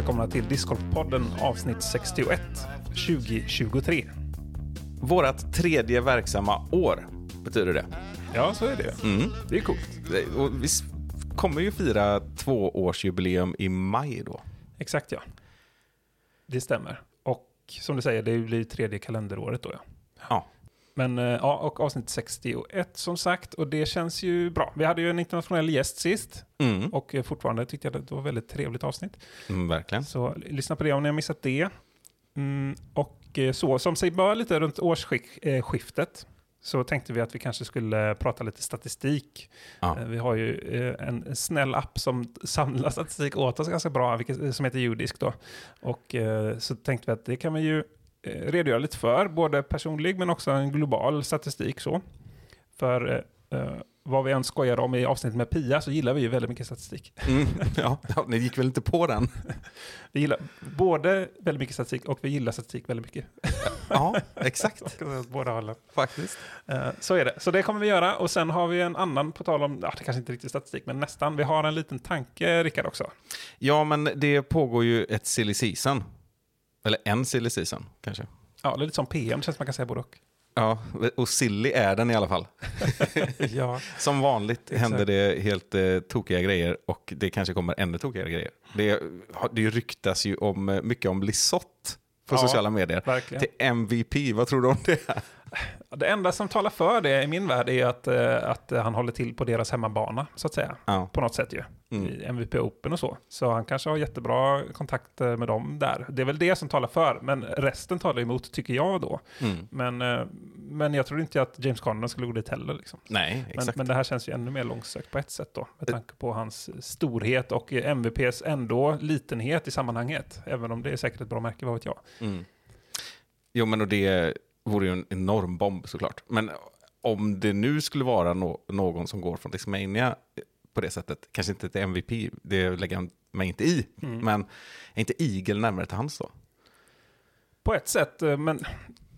välkomna till Discgolfpodden avsnitt 61 2023. Vårat tredje verksamma år betyder det. Ja, så är det. Mm. Det är coolt. Och vi kommer ju fira tvåårsjubileum i maj då. Exakt ja. Det stämmer. Och som du säger, det blir tredje kalenderåret då ja. Ja, Men eh, ja, och avsnitt 61 som sagt, och det känns ju bra. Vi hade ju en internationell gäst sist mm. och eh, fortfarande tyckte jag att det var ett väldigt trevligt avsnitt. Mm, verkligen. Så lyssna på det om ni har missat det. Mm, och eh, så, som sig bör lite runt årsskiftet så tänkte vi att vi kanske skulle prata lite statistik. Ja. Vi har ju en snäll app som samlar statistik åt oss ganska bra, som heter Judisk då. Och så tänkte vi att det kan vi ju redogöra lite för, både personlig men också en global statistik så. För eh, eh, vad vi än skojar om i avsnittet med Pia så gillar vi ju väldigt mycket statistik. Mm. Ja, ja, ni gick väl inte på den? Vi gillar både väldigt mycket statistik och vi gillar statistik väldigt mycket. Ja, exakt. Båda hållen. Faktiskt. Eh, Så är det. Så det kommer vi göra. Och sen har vi en annan, på tal om, ja, det kanske inte riktigt statistik, men nästan. Vi har en liten tanke, Rickard, också. Ja, men det pågår ju ett silly season. Eller en silly season, kanske. Ja, det är lite som PM, känns man kan säga både och. Ja, och silly är den i alla fall. ja, Som vanligt Exakt. händer det helt eh, tokiga grejer och det kanske kommer ännu tokigare grejer. Det, det ryktas ju om, eh, mycket om Lisotte på Ja, sociala medier. verkligen. Till MVP, vad tror du om det? Det enda som talar för det i min värld är att, eh, att han håller till på deras hemmabana, så att säga. Ja. På något sätt ju. Mm. I MVP Open och så. Så han kanske har jättebra kontakt eh, med dem där. Det är väl det som talar för, men resten talar emot, tycker jag då. Mm. Men, eh, men jag tror inte att James Conner skulle gå dit heller. Liksom. Nej, Men, exakt. men det här känns ju ännu mer långsökt på ett sätt då. Med tanke på hans storhet och MVPs ändå litenhet i sammanhanget. Även om det är säkert ett bra märke, vad vet jag. Mm. Jo, men och det vore ju en enorm bomb såklart. Men om det nu skulle vara nå- någon som går från Discmania på det sättet, kanske inte till MVP, det lägger jag mig inte i, Mm. men är inte Eagle närmare till hans då? På ett sätt, eh, men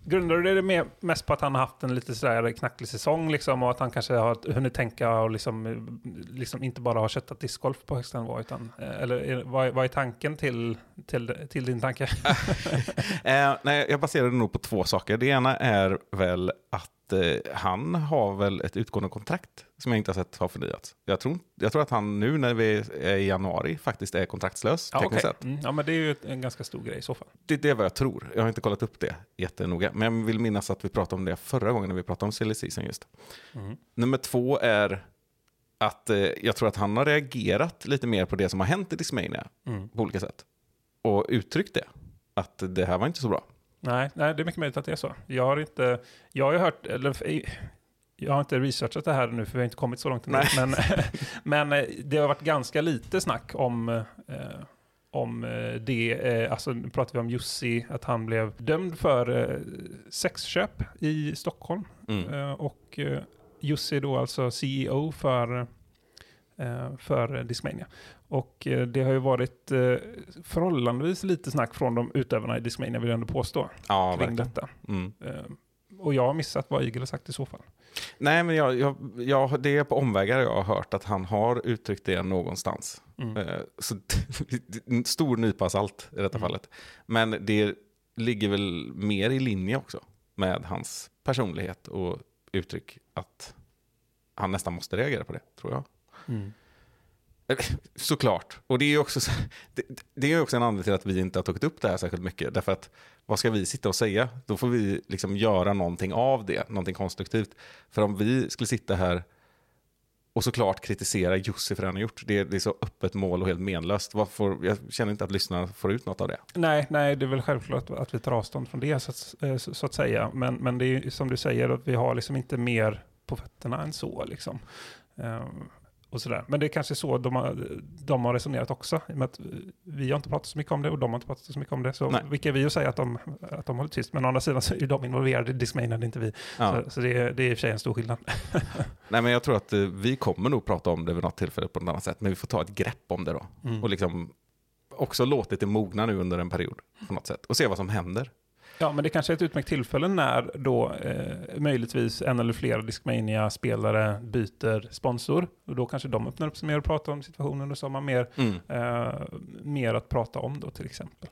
grundar du det med, mest på att han har haft en lite sådär knacklig säsong liksom och att han kanske har hunnit tänka och liksom, liksom inte bara har köttat discgolf på högsta nivå utan, eh, eller vad, är- vad är tanken till, till, till din tanke? Eh, nej, jag baserar det nog på två saker. Det ena är väl att eh, han har väl ett utgående kontrakt som jag inte har sett har förnyats. Jag tror, jag tror att han nu när vi är i januari faktiskt är kontraktslös Ja, tekniskt okej. sett. mm, ja, men det är ju en ganska stor grej i så fall. Det, det är vad jag tror. Jag har inte kollat upp det jättenoga. Men jag vill minnas att vi pratade om det förra gången när vi pratade om silly season just. Mm. Nummer två är att eh, jag tror att han har reagerat lite mer på det som har hänt i Discmania Mm. på olika sätt. Och uttryckt det. Att det här var inte så bra. Nej, nej, det är mycket möjligt att det är så. Jag har inte, jag har ju hört, eller jag har inte researchat det här nu för vi har inte kommit så långt ännu. Men, men eh, det har varit ganska lite snack om, eh, om eh, det, eh, alltså nu pratar vi om Jussi, att han blev dömd för eh, sexköp i Stockholm. Mm. Eh, och eh, Jussi då alltså CEO för, för Discmania. Och eh, det har ju varit eh, förhållandevis lite snack från de utövarna i Discmania vill jag ändå påstå Ja, kring verkligen. detta. Mm. Eh, och jag har missat vad Eagle har sagt i så fall. Nej, men jag, jag, jag, det är på omvägar jag har hört att han har uttryckt det någonstans. Mm. Så stor nypa salt i detta Mm. fallet. Men det ligger väl mer i linje också med hans personlighet och uttryck att han nästan måste reagera på det, tror jag. Mm. Eh, såklart. Och det är ju också, det, det är också en anledning till att vi inte har tagit upp det här särskilt mycket. Därför att vad ska vi sitta och säga? Då får vi liksom göra någonting av det, någonting konstruktivt. För om vi skulle sitta här och såklart kritisera Jussi för det han har gjort, det, det är så öppet mål och helt menlöst. Varför, jag känner inte att lyssnarna får ut något av det. Nej, nej, det är väl självklart att vi tar avstånd från det så att, eh, så, att säga. Men, men det är ju som du säger, att vi har liksom inte mer på fötterna än så. Liksom. Ehm, och sådär. Men det är kanske så de har, de har resonerat också. I och med att vi har inte pratat så mycket om det och de har inte pratat så mycket om det. Så Nej. vilka är vi att säga att de, att de håller tyst? Men å andra sidan så är de involverade i Discmania, inte vi. Ja. Så, så det, är, det är i och för sig en stor skillnad. Nej, men jag tror att eh, vi kommer nog prata om det vid något tillfälle på något annat sätt. Men vi får ta ett grepp om det då. Mm. Och liksom också låtit det mogna nu under en period på något sätt. Och se vad som händer. Ja, men det kanske är ett utmärkt tillfälle när då eh, möjligtvis en eller flera Discmania-spelare byter sponsor. Och då kanske de öppnar upp sig mer och pratar om situationen och så har man mer, Mm. eh, mer att prata om då till exempel.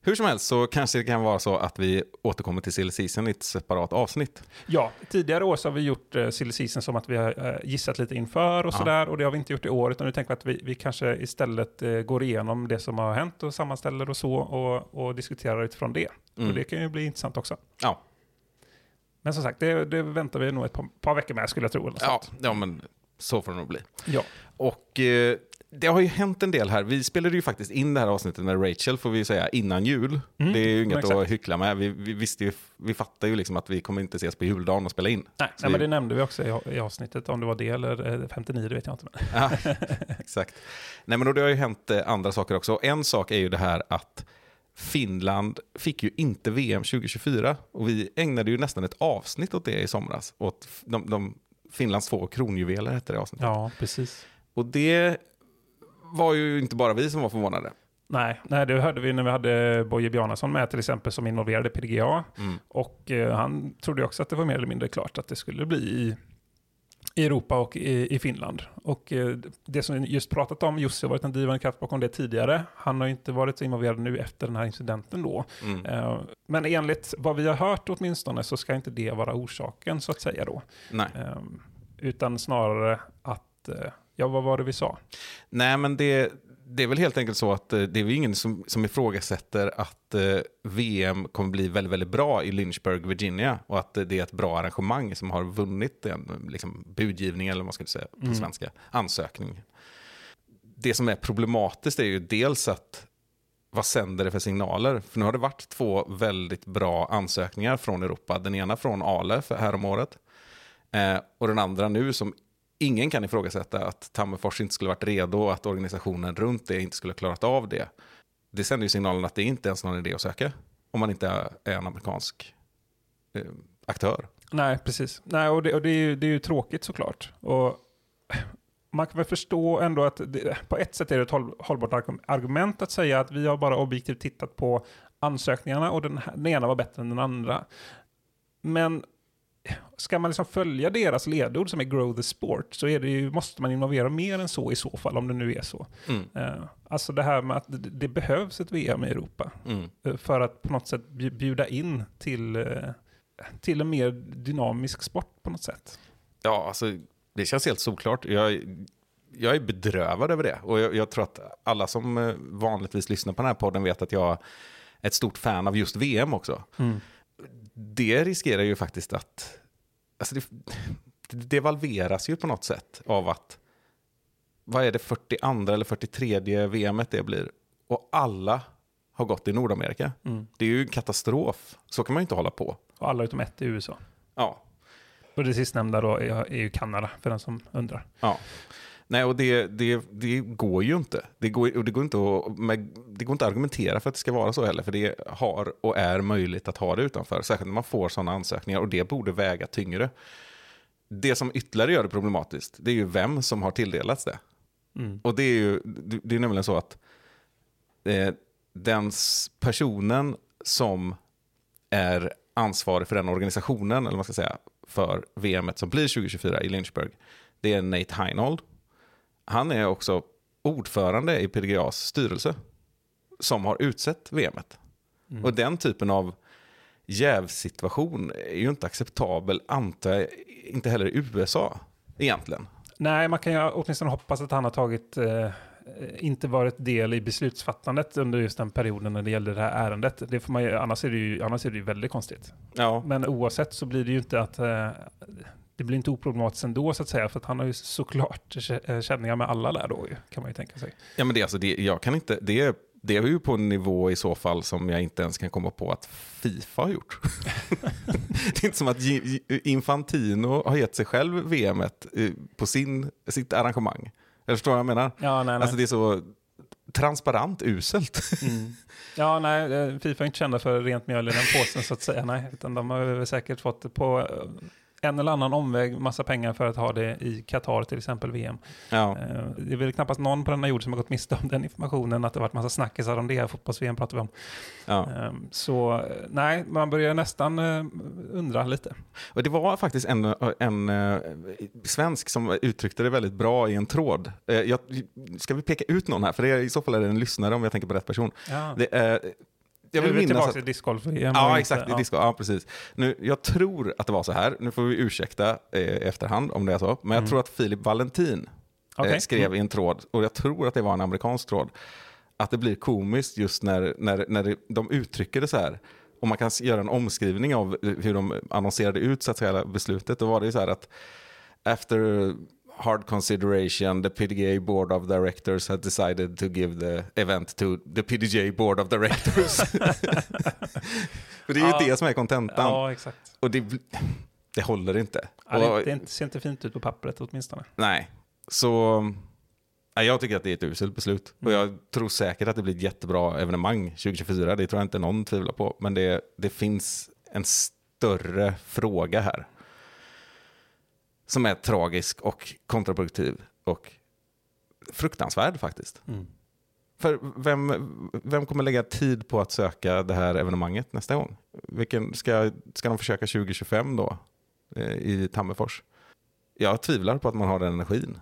Hur som helst så kanske det kan vara så att vi återkommer till silly season i ett separat avsnitt. Ja, tidigare år så har vi gjort eh, silly season som att vi har eh, gissat lite inför och Ja. sådär. Och det har vi inte gjort i år, utan nu tänker vi att vi, vi kanske istället eh, går igenom det som har hänt och sammanställer och så och, och diskuterar utifrån det. Mm. Och det kan ju bli intressant också. Ja. Men som sagt, det, det väntar vi nog ett par, par veckor med skulle jag tro. Eller Ja, sånt. ja, men så får det nog bli. ja. Och eh, det har ju hänt en del här. Vi spelade ju faktiskt in det här avsnittet med Rachel, får vi säga, innan jul. Mm, Det är ju inget exakt. att hyckla med. Vi, vi, visste ju, vi fattar ju liksom att vi kommer inte ses på juldagen och spela in. Nej, nej, vi- men det nämnde vi också i, i avsnittet, om det var det eller eh, 59, det vet jag inte. Men. Ja, exakt. Nej, men det har ju hänt eh, andra saker också. En sak är ju det här att Finland fick ju inte VM 2024. Och vi ägnade ju nästan ett avsnitt åt det i somras. Åt de, de, Finlands två kronjuveler hette det avsnittet. Ja, precis. Och det var ju inte bara vi som var förvånade. Nej, nej, det hörde vi när vi hade Boje Bjarnason med till exempel som involverade PDGA. Mm. Och eh, han trodde också att det var mer eller mindre klart att det skulle bli i, i Europa och i, i Finland. Och eh, det som vi just pratat om, Jussi har varit en drivande kraft bakom det tidigare. Han har inte varit så involverad nu efter den här incidenten då. Mm. Eh, men enligt vad vi har hört åtminstone så ska inte det vara orsaken så att säga då. Nej. Eh, utan snarare att, eh, ja vad var det vi sa? Nej, men det, det är väl helt enkelt så att eh, det är väl ingen som, som ifrågasätter att eh, VM kommer bli väldigt, väldigt bra i Lynchburg, Virginia. Och att eh, det är ett bra arrangemang som har vunnit en liksom, budgivning, eller vad man ska säga på Mm. svenska, ansökning. Det som är problematiskt är ju dels att vad sänder det för signaler? För nu har det varit två väldigt bra ansökningar från Europa. Den ena från Ale för häromåret. Eh, och den andra nu som ingen kan ifrågasätta att Tammerfors inte skulle varit redo och att organisationen runt det inte skulle ha klarat av det. Det sänder ju signalen att det inte ens är någon idé att söka om man inte är en amerikansk eh, aktör. Nej, precis. Nej, och det, och det, är, ju, det är ju tråkigt såklart. Och man kan väl förstå ändå att det, på ett sätt är det ett håll, hållbart argument att säga att vi har bara objektivt tittat på ansökningarna och den, här, den ena var bättre än den andra. Men ska man liksom följa deras ledord som är grow the sport så ju, måste man involvera mer än så i så fall, om det nu är så. Mm, Eh, alltså det här med att det, det behövs ett VM i Europa mm, eh, för att på något sätt bju- bjuda in till, eh, till en mer dynamisk sport på något sätt. Ja, alltså det känns helt såklart. Jag, jag är bedrövad över det. Och jag, jag tror att alla som vanligtvis lyssnar på den här podden vet att jag är ett stort fan av just VM också. Det riskerar ju faktiskt att... Alltså det, det devalveras ju på något sätt av att... Vad är det 42 eller 43 VMet det blir? Och alla har gått i Nordamerika. Mm. Det är ju en katastrof. Så kan man ju inte hålla på. Och alla utom ett i USA. Ja. Och det sistnämnda då är, är ju Kanada, för den som undrar. ja. Nej, och det, det, det går ju inte. Det går, och det, går inte att, med, det går inte att argumentera för att det ska vara så heller. För det har och är möjligt att ha det utanför. Särskilt när man får sådana ansökningar. Och det borde väga tyngre. Det som ytterligare gör det problematiskt, det är ju vem som har tilldelats det. Mm. Och det är ju det är nämligen så att eh, den personen som är ansvarig för den organisationen, eller vad man ska säga, för VMet som blir 2024 i Lynchburg, det är Nate Heinold. Han är också ordförande i PDGAs styrelse som har utsett VMet. Mm. Och den typen av jävsituation är ju inte acceptabel, antar inte heller i USA egentligen. Nej, man kan ju åtminstone hoppas att han har tagit, eh, inte varit del i beslutsfattandet under just den perioden när det gällde det här ärendet. Det får man ju, annars, är det ju, annars är det ju väldigt konstigt. Ja, Men oavsett så blir det ju inte att eh, det blir inte oproblematiskt ändå så att säga, för att han har ju såklart kä- känningar med alla där då kan man ju tänka sig. Ja, men det, är alltså, det, jag kan inte, det, är, det är ju på en nivå i så fall som jag inte ens kan komma på att Fifa har gjort. det är inte som att Infantino har gett sig själv VM på sin, sitt arrangemang. Eller förstår du vad jag menar? Ja, nej, nej. Alltså det är så transparent uselt. Mm. Ja, nej, eh, Fifa är inte kända för rent mjöl i den påsen så att säga, nej. Utan de har säkert fått det på, en eller annan omväg massa pengar för att ha det i Qatar till exempel VM. Ja. Eh, Det är väl knappast någon på denna jord som har gått miste om den informationen, att det har varit massa snackisar om det. Fotbolls-VM pratar vi om. Ja. Eh, Så nej, man börjar nästan eh, undra lite. Och det var faktiskt en, en svensk som uttryckte det väldigt bra i en tråd. Jag, ska vi peka ut någon här? För det är, i så fall är det en lyssnare om jag tänker på rätt person. Ja. Det, jag vill Nu är vi minnas tillbaka att, till discgolf-VM. Ja, exakt. disco. Ja, precis. Nu, jag tror att det var så här. Nu får vi ursäkta eh, efterhand om det är så. Men jag Mm. tror att Filip Valentin Okej. eh, skrev i en tråd, och jag tror att det var en amerikansk tråd, att det blir komiskt just när, när, när det, de uttrycker det så här. Och man kan göra en omskrivning av hur de annonserade ut så att säga, beslutet. Då var det ju så här att after hard consideration the PDGA board of directors had decided to give the event to the PDGA board of directors. För det är ju Ja. det som är kontentan. Ja, exakt. Och det, det håller inte. Ja, det, Och- det ser inte fint ut på pappret åtminstone. Nej, så nej, jag tycker att det är ett uselt beslut. Och jag tror säkert att det blir ett jättebra evenemang 2024. Det tror jag inte någon tvivlar på. Men det, det finns en större fråga här. Som är tragisk och kontraproduktiv och fruktansvärd faktiskt. För vem, vem kommer lägga tid på att söka det här evenemanget nästa gång? Vilken, ska, ska de försöka 2025 då? eh, I Tammerfors? Jag tvivlar på att man har den energin.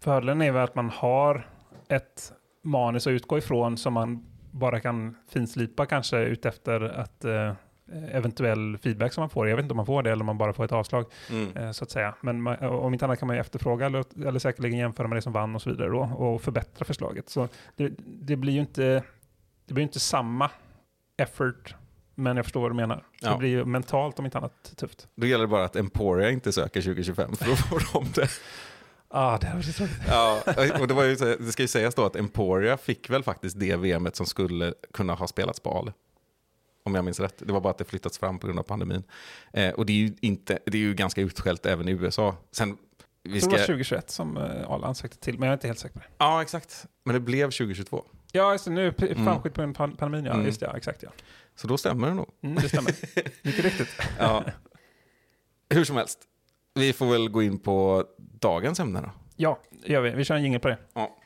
Fördelen är väl att man har ett manus att utgå ifrån som man bara kan finslipa kanske utefter att eh, eventuell feedback som man får. Jag vet inte om man får det eller om man bara får ett avslag eh, så att säga. Men man, om inte annat kan man ju efterfråga eller, eller säkerligen jämföra med det som vann och så vidare då och förbättra förslaget. Så det, det blir ju inte, det blir inte samma effort men jag förstår vad du menar. Ja. Det blir ju mentalt om inte annat tufft. Då gäller det bara att Emporia inte söker 2025, för då får de det. Ah, det var så. Ja, och det, var ju, det ska ju sägas då att Emporia fick väl faktiskt det VMet som skulle kunna ha spelats på Ale. Om jag minns rätt. Det var bara att det flyttats fram på grund av pandemin. Eh, och det är, ju inte, det är ju ganska utskällt även i USA. Sen, vi tror det var ska, 2021 som eh, Arla ansökte till, men jag är inte helt säker på det. ja, exakt. Men det blev 2022. Ja, just det, nu är Mm. framskjut på grund av pan- pandemin, ja. Mm. Just det, ja, exakt ja. Så då stämmer det nog. Mm, det stämmer. Mycket riktigt. Ja. Hur som helst, vi får väl gå in på dagens ämne då. Ja, det gör vi. Vi kör en jingel på det. Ja.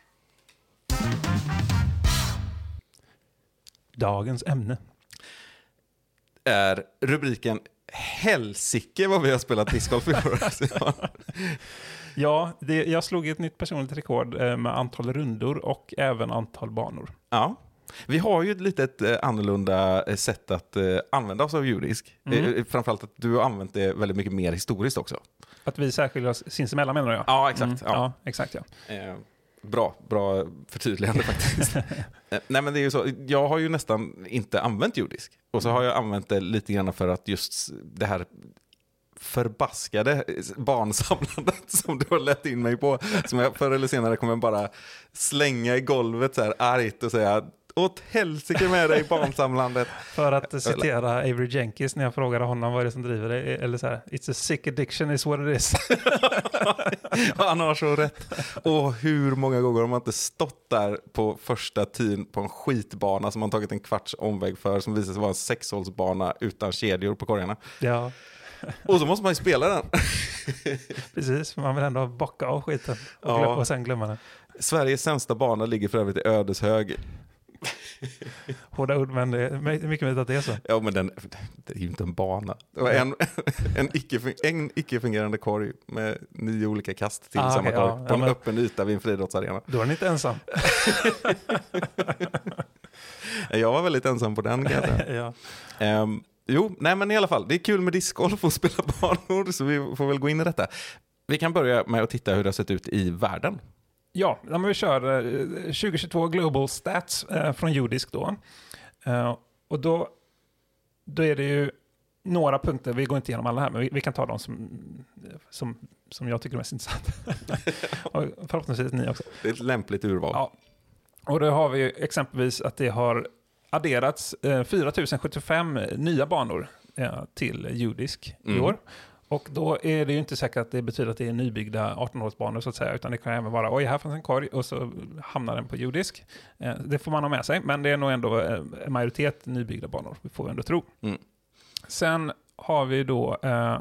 Dagens ämne. Är rubriken Helsike vad vi har spelat discgolf i år. Ja, det, jag slog ett nytt personligt rekord eh, med antal rundor och även antal banor. Ja. Vi har ju ett litet eh, annorlunda eh, sätt att använda oss av judisk. Mm. Framförallt att du har använt det väldigt mycket mer historiskt också. Att vi särskiljer oss sinsemellan menar jag. Ja, exakt. Mm, Ja. ja, exakt ja. Bra, bra förtydligande faktiskt. Eh, Nej men det är ju så, jag har ju nästan inte använt judisk. Och så har jag använt det lite grann för att just det här förbaskade barnsamlandet som du har lett in mig på. Som jag förr eller senare kommer bara slänga i golvet så här argt och säga åt helsike med dig barnsamlandet. För att citera Avery Jenkins när jag frågade honom vad är det som driver det. Eller så här, it's a sick addiction is what it is. Han har så rätt. Och hur många gånger har man inte stått där på första tiden på en skitbana som man tagit en kvarts omväg för som visar sig vara en sexhålsbana utan kedjor på korgarna. ja, Och så måste man ju spela den. precis. Man vill ändå bocka av skiten och, Ja. och sen glömma den. Sveriges sämsta bana ligger för övrigt i Ödeshög. Hårda ord, men det är my- mycket möjligt att det är så. Ja men den, det är ju inte en bana. Det var en, en, icke, en icke-fungerande korg med nio olika kast till Ah, samma okej, korg. ja. på en men- öppen yta vid en friidrottsarena. Då är den inte ensam. Jag var väldigt ensam på den kan jag säga. ja. Ehm, jo, nej men i alla fall, det är kul med discgolf och spela banor, så vi får väl gå in i detta. Vi kan börja med att titta hur det har sett ut i världen. Ja, men vi kör eh, 2022 Global Stats eh, från Judisk då. Eh, och då, då är det ju några punkter, vi går inte igenom alla här, men vi, vi kan ta de som, som, som jag tycker är mest intressanta. och förhoppningsvis ni också. Det är ett lämpligt urval. Ja. Och då har vi exempelvis att det har adderats eh, 4075 nya banor eh, till judisk i Mm. år. Och då är det ju inte säkert att det betyder att det är nybyggda 18-hålsbanor så att säga, utan det kan även vara oj, här fanns en korg och så hamnar den på judisk. Eh, det får man ha med sig, men det är nog ändå eh, en majoritet nybyggda banor, vi får vi ändå tro. Mm. Sen har vi då eh,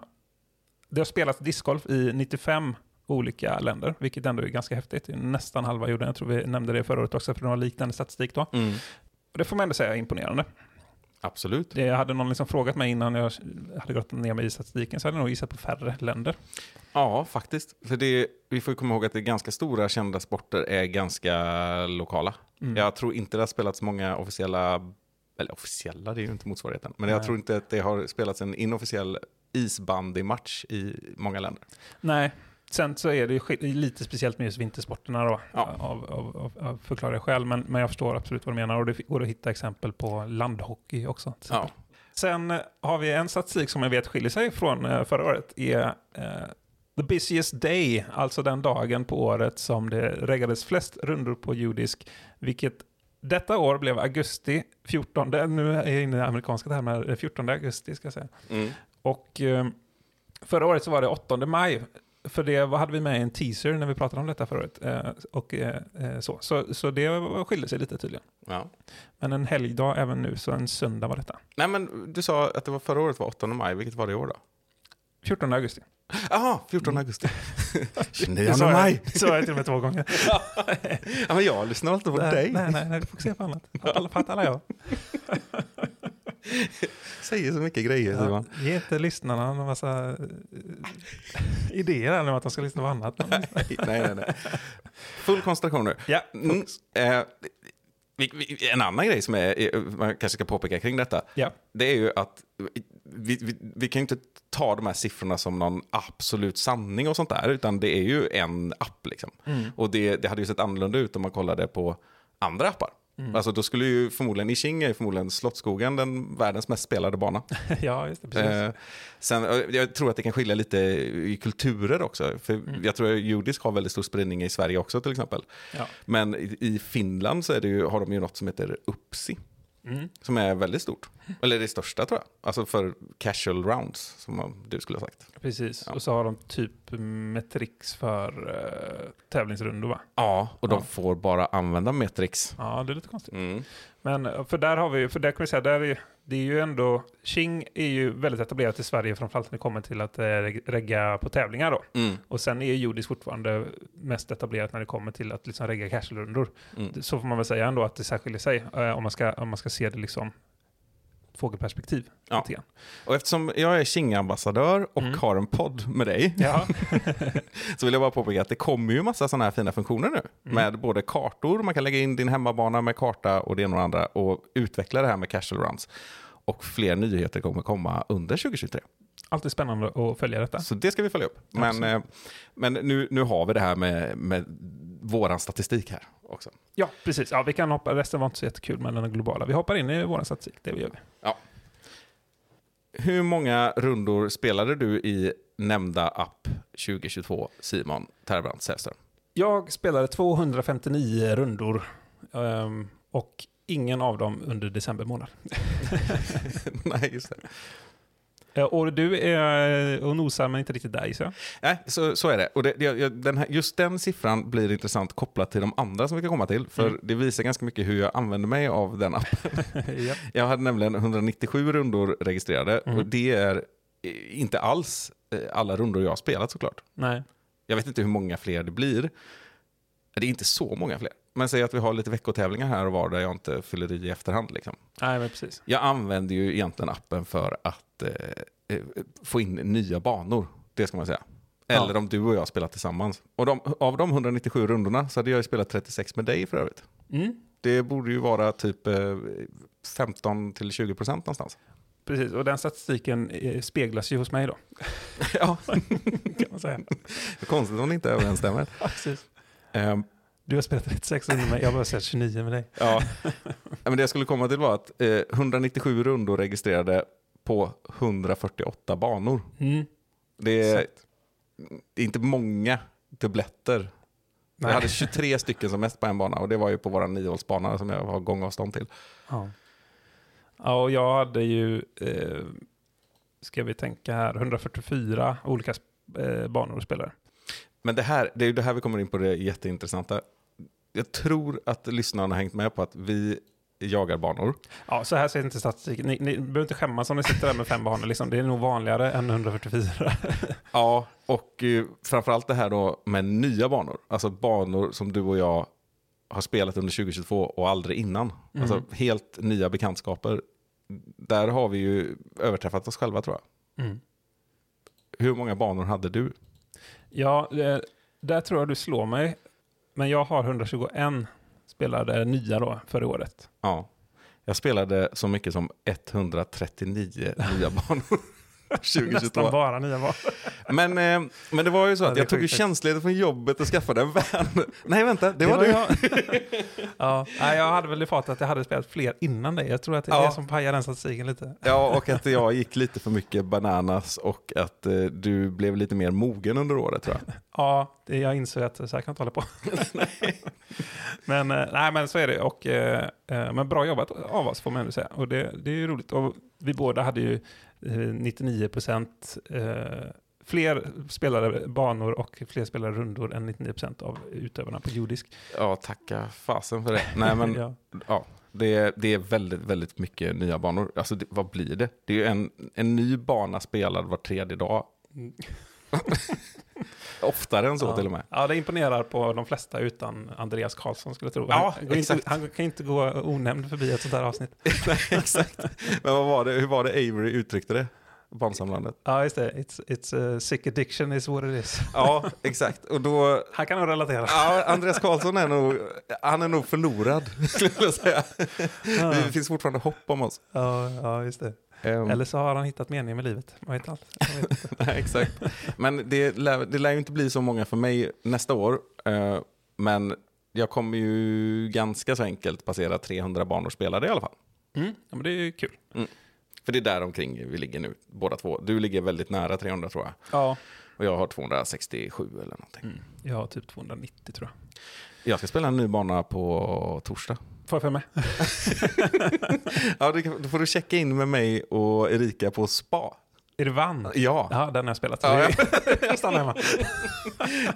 det har spelats discgolf i 95 olika länder, vilket ändå är ganska häftigt. Nästan halva jorden. Jag tror vi nämnde det förra året också, för det var liknande statistik då. Mm. Och det får man ändå säga är imponerande. Absolut. Det hade någon liksom frågat mig innan jag hade gått ner mig i statistiken så hade jag nog gissat på färre länder. Ja, faktiskt. För det, vi får komma ihåg att det är ganska stora kända sporter är ganska lokala. Mm. Jag tror inte det har spelats många officiella, eller officiella, det är ju inte motsvarigheten, men jag Nej. tror inte att det har spelats en inofficiell isbandymatch i många länder. Nej, sen så är det ju lite speciellt med just vintersporterna då, Ja. av, av, av, av förklarliga skäl. Men, men jag förstår absolut vad du menar och det går att hitta exempel på landhockey också. Ja. Sen eh, har vi en statistik som jag vet skiljer sig från eh, förra året. är eh, The busiest day, alltså den dagen på året som det reggades flest rundor på judisk, vilket detta år blev augusti 14, nu är jag inne i amerikanska termer, eh, 14 augusti ska jag säga. Mm. Och eh, förra året så var det 8 maj. För det vad hade vi med i en teaser när vi pratade om detta förra året. Eh, och, eh, eh, så. Så, så det skilde sig lite tydligen. Ja. Men en helgdag även nu, så en söndag var detta. Nej, men du sa att det var förra året var 8 maj, vilket var det i år då? 14 augusti. Jaha, 14 augusti. 29 Det sa jag- maj. sa jag till och med två gånger. Ja, men jag lyssnar alltid på nej, dig. nej, nej, nej, du se på annat. Alla fattar alla jag. Säger så mycket grejer, Ja, ge inte lyssnarna en massa eh, idéer här nu att de ska lyssna på annat. nej, nej, nej. Full koncentration nu. Ja, Mm, eh, en annan grej som är, är, man kanske ska påpeka kring detta, ja. det är ju att vi, vi, vi kan ju inte ta de här siffrorna som någon absolut sanning och sånt där, utan det är ju en app liksom. Mm. Och det, det hade ju sett annorlunda ut om man kollade på andra appar. Mm. Alltså då skulle ju förmodligen, i Qing är förmodligen Slottsskogen den världens mest spelade bana. ja, just det. Precis. Eh, sen, eh, jag tror att det kan skilja lite i kulturer också. För Mm. Jag tror att judisk har väldigt stor spridning i Sverige också till exempel. Ja. Men i, i Finland så ju, har de ju något som heter Upsi. Mm. Som är väldigt stort. Eller det största tror jag. Alltså för casual rounds, som du skulle ha sagt. Precis, Ja. och så har de typ Metrix för uh, tävlingsrundor va? Ja, och de Ja. får bara använda Metrix. Ja, det är lite konstigt. Mm. Men eh, för där har vi, för där kan vi säga, där är, det är ju ändå, Qing är ju väldigt etablerat i Sverige, framförallt när det kommer till att eh, reg- regga på tävlingar då. Mm. Och sen är Judis fortfarande mest etablerat när det kommer till att liksom regga casualrundor. Mm. Så får man väl säga ändå att det särskiljer sig, om, man ska, om man ska se det liksom fågelperspektiv. Ja. Och eftersom jag är Qing-ambassadör och Mm. har en podd med dig Ja. så vill jag bara påpeka att det kommer ju massa sådana här fina funktioner nu. Mm. Med både kartor, man kan lägga in din hemmabana med karta och det ena och andra och utveckla det här med casual runs. Och fler nyheter kommer komma under 2023. Alltid spännande att följa detta. Så det ska vi följa upp. Men, eh, men nu, nu har vi det här med, med våran statistik här också. Ja, precis. Ja, vi kan hoppa, resten var inte så jättekul, men den globala. Vi hoppar in i vår statistik, det gör vi. Hur många rundor spelade du i nämnda app 2022, Simon Terbrant Säfström? Jag spelade 259 rundor ehm, och ingen av dem under december månad. Nej, just det. Eh, Och du är och nosar men inte riktigt där gissar jag. Nej, så, så är det. Och det, det, den här, just den siffran blir intressant kopplat till de andra som vi kan komma till. För Mm. det visar ganska mycket hur jag använder mig av den appen. Japp. Jag hade nämligen 197 rundor registrerade Mm. och det är eh, inte alls eh, alla rundor jag har spelat såklart. Nej. Jag vet inte hur många fler det blir. Det är inte så många fler. Men säg att vi har lite veckotävlingar här och var där jag inte fyller i i efterhand. Liksom. Nej, men precis. Jag använder ju egentligen appen för att eh, eh, få in nya banor. Det ska man säga. Eller Ja. om du och jag spelar tillsammans. Och de, av de 197 rundorna så hade jag ju spelat 36 med dig för övrigt. Mm. Det borde ju vara typ eh, 15-20% någonstans. Precis, och den statistiken eh, speglas ju hos mig då. ja, Kan man säga. konstigt om det inte överensstämmer. Ja, precis. Ehm, Du har spelat 36 under mig, jag har bara sett 29 med dig. Ja, Men det jag skulle komma till var att eh, 197 rundor registrerade på 148 banor. Mm. Det är, det är inte många dubbletter. Nej. Jag hade 23 stycken som mest på en bana och det var ju på våra niohålsbana som jag har gångavstånd till. Ja. ja, och jag hade ju, eh, ska vi tänka här, 144 olika eh, banor och spelare. Men det här, det är ju det här vi kommer in på det jätteintressanta. Jag tror att lyssnarna har hängt med på att vi jagarbanor. Ja, så här ser inte statistiken. Ni, ni behöver inte skämmas om ni sitter där med fem banor. Liksom. Det är nog vanligare än 144. Ja, och eh, framförallt det här då med nya banor. Alltså banor som du och jag har spelat under 2022 och aldrig innan. Alltså helt nya bekantskaper. Där har vi ju överträffat oss själva tror jag. Mm. Hur många banor hade du? Ja, det, där tror jag du slår mig. Men jag har 121 spelade nya då förra året. Ja. Jag spelade så mycket som 139 nya banor. 2022. Nästan bara nya banor. Men, eh, men det var ju så att det jag tog ju tjänstledigt från jobbet och skaffade en van. Nej vänta, det var du. jag. ja, nej, jag hade väl i fatet att jag hade spelat fler innan dig. Jag tror att det är Ja. det som pajar den statistiken lite. Ja, och att jag gick lite för mycket bananas och att eh, du blev lite mer mogen under året tror jag. Ja, det, jag insåg att så här kan jag inte hålla på. men, eh, nej, men så är det. Och, eh, eh, men bra jobbat av oss får man ändå säga. Och det, det är ju roligt. Och vi båda hade ju 99 procent eh, fler spelade banor och fler spelade rundor än 99 procent av utövarna på jordisk. Ja, tacka fasen för det. Nej, men ja. ja, det, är, det är väldigt, väldigt mycket nya banor. Alltså, det, vad blir det? Det är ju en, en ny bana spelad var tredje dag. Mm. Oftare än så ja. till och med. Ja, det imponerar på de flesta utan Andreas Karlsson skulle jag tro. Ja, han, inte, exakt. han kan inte gå onämnd förbi ett sånt här avsnitt. Nej, exakt. Men vad var det, hur var det Avery uttryckte det? Bansamlandet. Ja, just det. It's, it's a sick addiction is what it is. Ja, exakt. Och då... Han kan nog relatera. Ja, Andreas Karlsson är nog, han är nog förlorad, skulle jag säga. Ja. Det finns fortfarande hopp om oss. Ja, ja, just det. Ehm, Eller så har han hittat meningen med livet. Man vet allt. Nej, exakt. Men det lär, det lär ju inte bli så många för mig nästa år. Eh, men jag kommer ju ganska så enkelt passera 300 banor spelade i alla fall. Mm, ja, men det är ju kul. För det är där omkring vi ligger nu, båda två. Du ligger väldigt nära 300 tror jag. Ja. Och jag har 267 eller någonting. Mm. Jag har typ 290 tror jag. Jag ska spela en ny bana på torsdag. Får jag för mig? Ja, då får du checka in med mig och Erika på spa. Är det Vann? Ja, Ja, den har jag spelat. Ja, jag stannar hemma.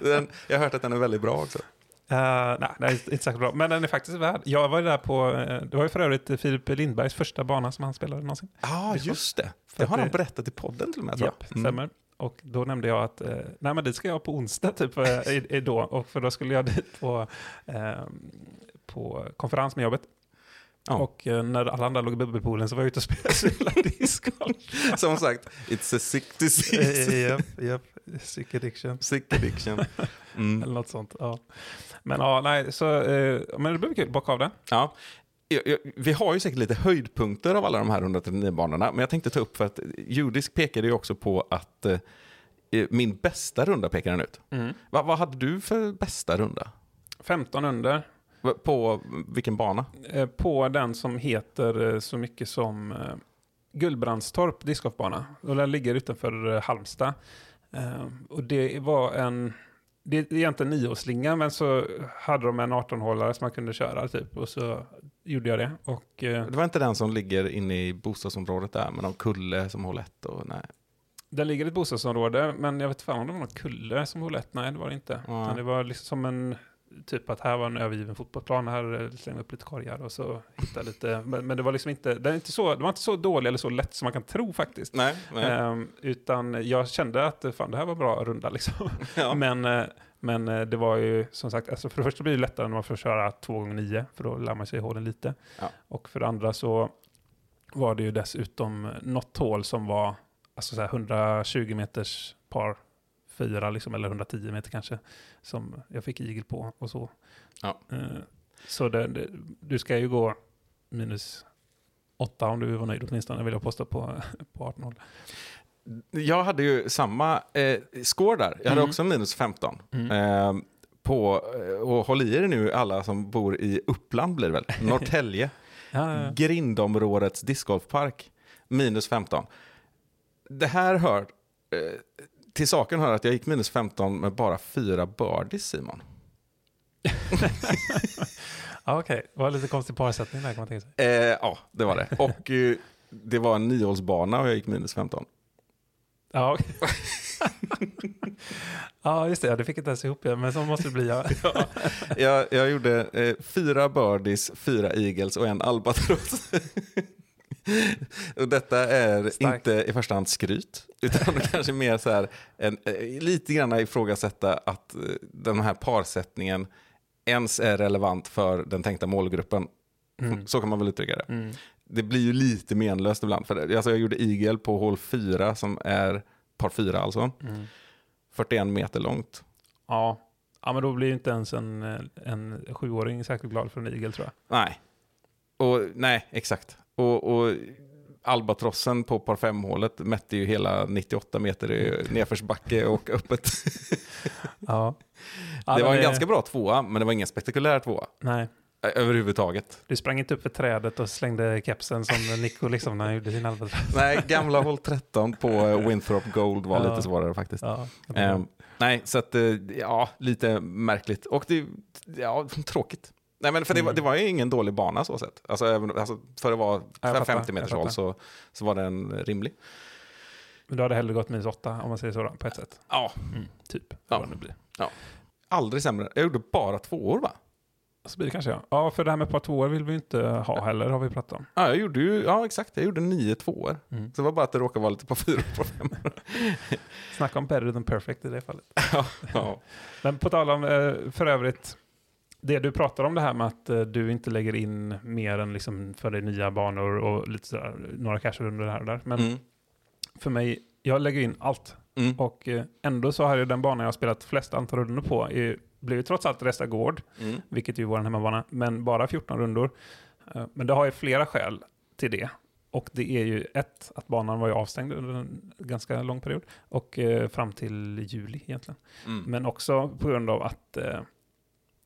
den, jag har hört att den är väldigt bra också. Uh, nej, det är inte särskilt bra. Men den är faktiskt värd. Jag var ju där på, eh, det var ju för övrigt Filip Lindbergs första bana som han spelade någonsin. Ja, Discord. just det. Det har han berättat i podden till och med. tror jag. Mm. stämmer. Och då nämnde jag att, eh, nej men dit ska jag på onsdag typ, eh, då. Och för då skulle jag dit på, eh, på konferens med jobbet. Ja. Och eh, när alla andra låg i bubbelpoolen så var jag ute och spelade, discgolf. Som sagt, it's a sick disease. Japp, japp. Sick addiction. sick addiction. Mm. Eller något sånt. Ja. Men ja, nej, så, eh, men det blev kul, bocka av det. Ja. Vi har ju säkert lite höjdpunkter av alla de här 139 banorna, men jag tänkte ta upp för att Judisk pekade ju också på att eh, min bästa runda pekar den ut. Va, vad hade du för bästa runda? 15 under. På vilken bana? Eh, på den som heter eh, så mycket som eh, Gullbrandstorp discgolfbana. Och den ligger utanför Halmstad. Och det var en, det är egentligen nioårsslinga men så hade de en 18-hållare som man kunde köra typ. Och så gjorde jag det. Och Det var inte den som ligger inne i bostadsområdet där med någon kulle som hål ett och nej. den ligger i ett bostadsområde men jag vet fan om det var någon kulle som var lätt. Nej det var det inte. Utan det var liksom som en Typ att här var en övergiven fotbollsplan, här slängde upp lite korgar och så hittade lite. Men, men det var liksom inte, det, är inte så, det var inte så dålig eller så lätt som man kan tro faktiskt. Nej, nej. Ehm, utan jag kände att eh, fan, det här var bra runda liksom. Ja. Men, eh, men eh, det var ju som sagt, alltså för det första blir det lättare när man får köra två gånger nio, för då lär man sig hålen lite. Ja. Och för det andra så var det ju dessutom något hål som var alltså så här 120 meters par fyra, liksom, eller 110 meter kanske, som jag fick igel på och så. Ja. Eh, så det, det, du ska ju gå minus åtta om du var nöjd åtminstone, vill jag påstå på, på 18 hål. Jag hade ju samma eh, score där. Jag hade Mm. också minus 15. Mm. Eh, på, eh, och håll i er nu alla som bor i Uppland blir det väl? Norrtälje. Ja, ja, ja. Grindområdets discgolfpark. Minus 15. Det här hör... Eh, till saken hör att jag gick minus 15 med bara fyra birdies, Simon. Ja, Okej, det var lite konstig parsättning där kan man tänka sig. Eh, ja, det var det. Och eh, det var en niohålsbana och jag gick minus 15. Ja. Ja, just det. Det fick inte ens ihop det, men så måste det bli. Ja. Ja, jag, jag gjorde eh, fyra birdies, fyra eagles och en albatross. Och detta är Starkt. inte i första hand skryt, utan kanske mer så här, en, eh, lite grann ifrågasätta att eh, den här parsättningen ens är relevant för den tänkta målgruppen. Mm. Så kan man väl uttrycka det. Mm. Det blir ju lite menlöst ibland. För. Alltså jag gjorde eagle på hål 4 som är par 4 alltså. Mm. 41 meter långt. Ja. ja, men då blir ju inte ens en, eh, en sjuåring särskilt glad för en igel tror jag. Nej. Och, nej, exakt. Och, och albatrossen på par 5-hålet mätte ju hela 98 meter i nedförsbacke och öppet. Ja. ja det var en är- ganska bra tvåa, men det var ingen spektakulär tvåa. Nej, Överhuvudtaget. du sprang inte upp för trädet och slängde kepsen som Nico liksom när han gjorde sin albatross. Nej, gamla hål 13 på eh, Winthrop Gold var Ja. lite svårare faktiskt. Ja, Ehm, nej, så att, eh, ja, lite märkligt. Och det, ja, tråkigt. Nej, men för det, var, Mm. det var ju ingen dålig bana så sett. Alltså, även, alltså för att vara jag fattar, 50 meters håll så, så var den rimlig. Men du hade hellre gått minus åtta om man säger så då, på ett sätt. Ja, Mm, typ. Ja. Ja. Vad det blir. aldrig sämre. Jag gjorde bara två år va? Så blir det kanske ja. Ja, för det här med par tvåor vill vi inte ha heller, har vi pratat om. Ja, jag gjorde ju, ja exakt, jag gjorde nio tvåor. Mm. Så det var bara att det råkade vara lite på fyra och på fem. Snacka om better than perfect i det fallet. ja, ja. Men på tal om, eh, för övrigt, det du pratar om det här med att eh, du inte lägger in mer än liksom för dig nya banor och lite sådär, några cash under det här och där. Men Mm. för mig, jag lägger in allt. Mm. Och eh, ändå så har ju den banan jag har spelat flest antal rundor på är, blev ju trots allt Resta Gård, Mm. vilket är ju vår hemmabana, men bara 14 rundor. Eh, Men det har ju flera skäl till det. Och det är ju ett, att banan var ju avstängd under en ganska lång period. Och eh, fram till juli egentligen. Mm. Men också på grund av att eh,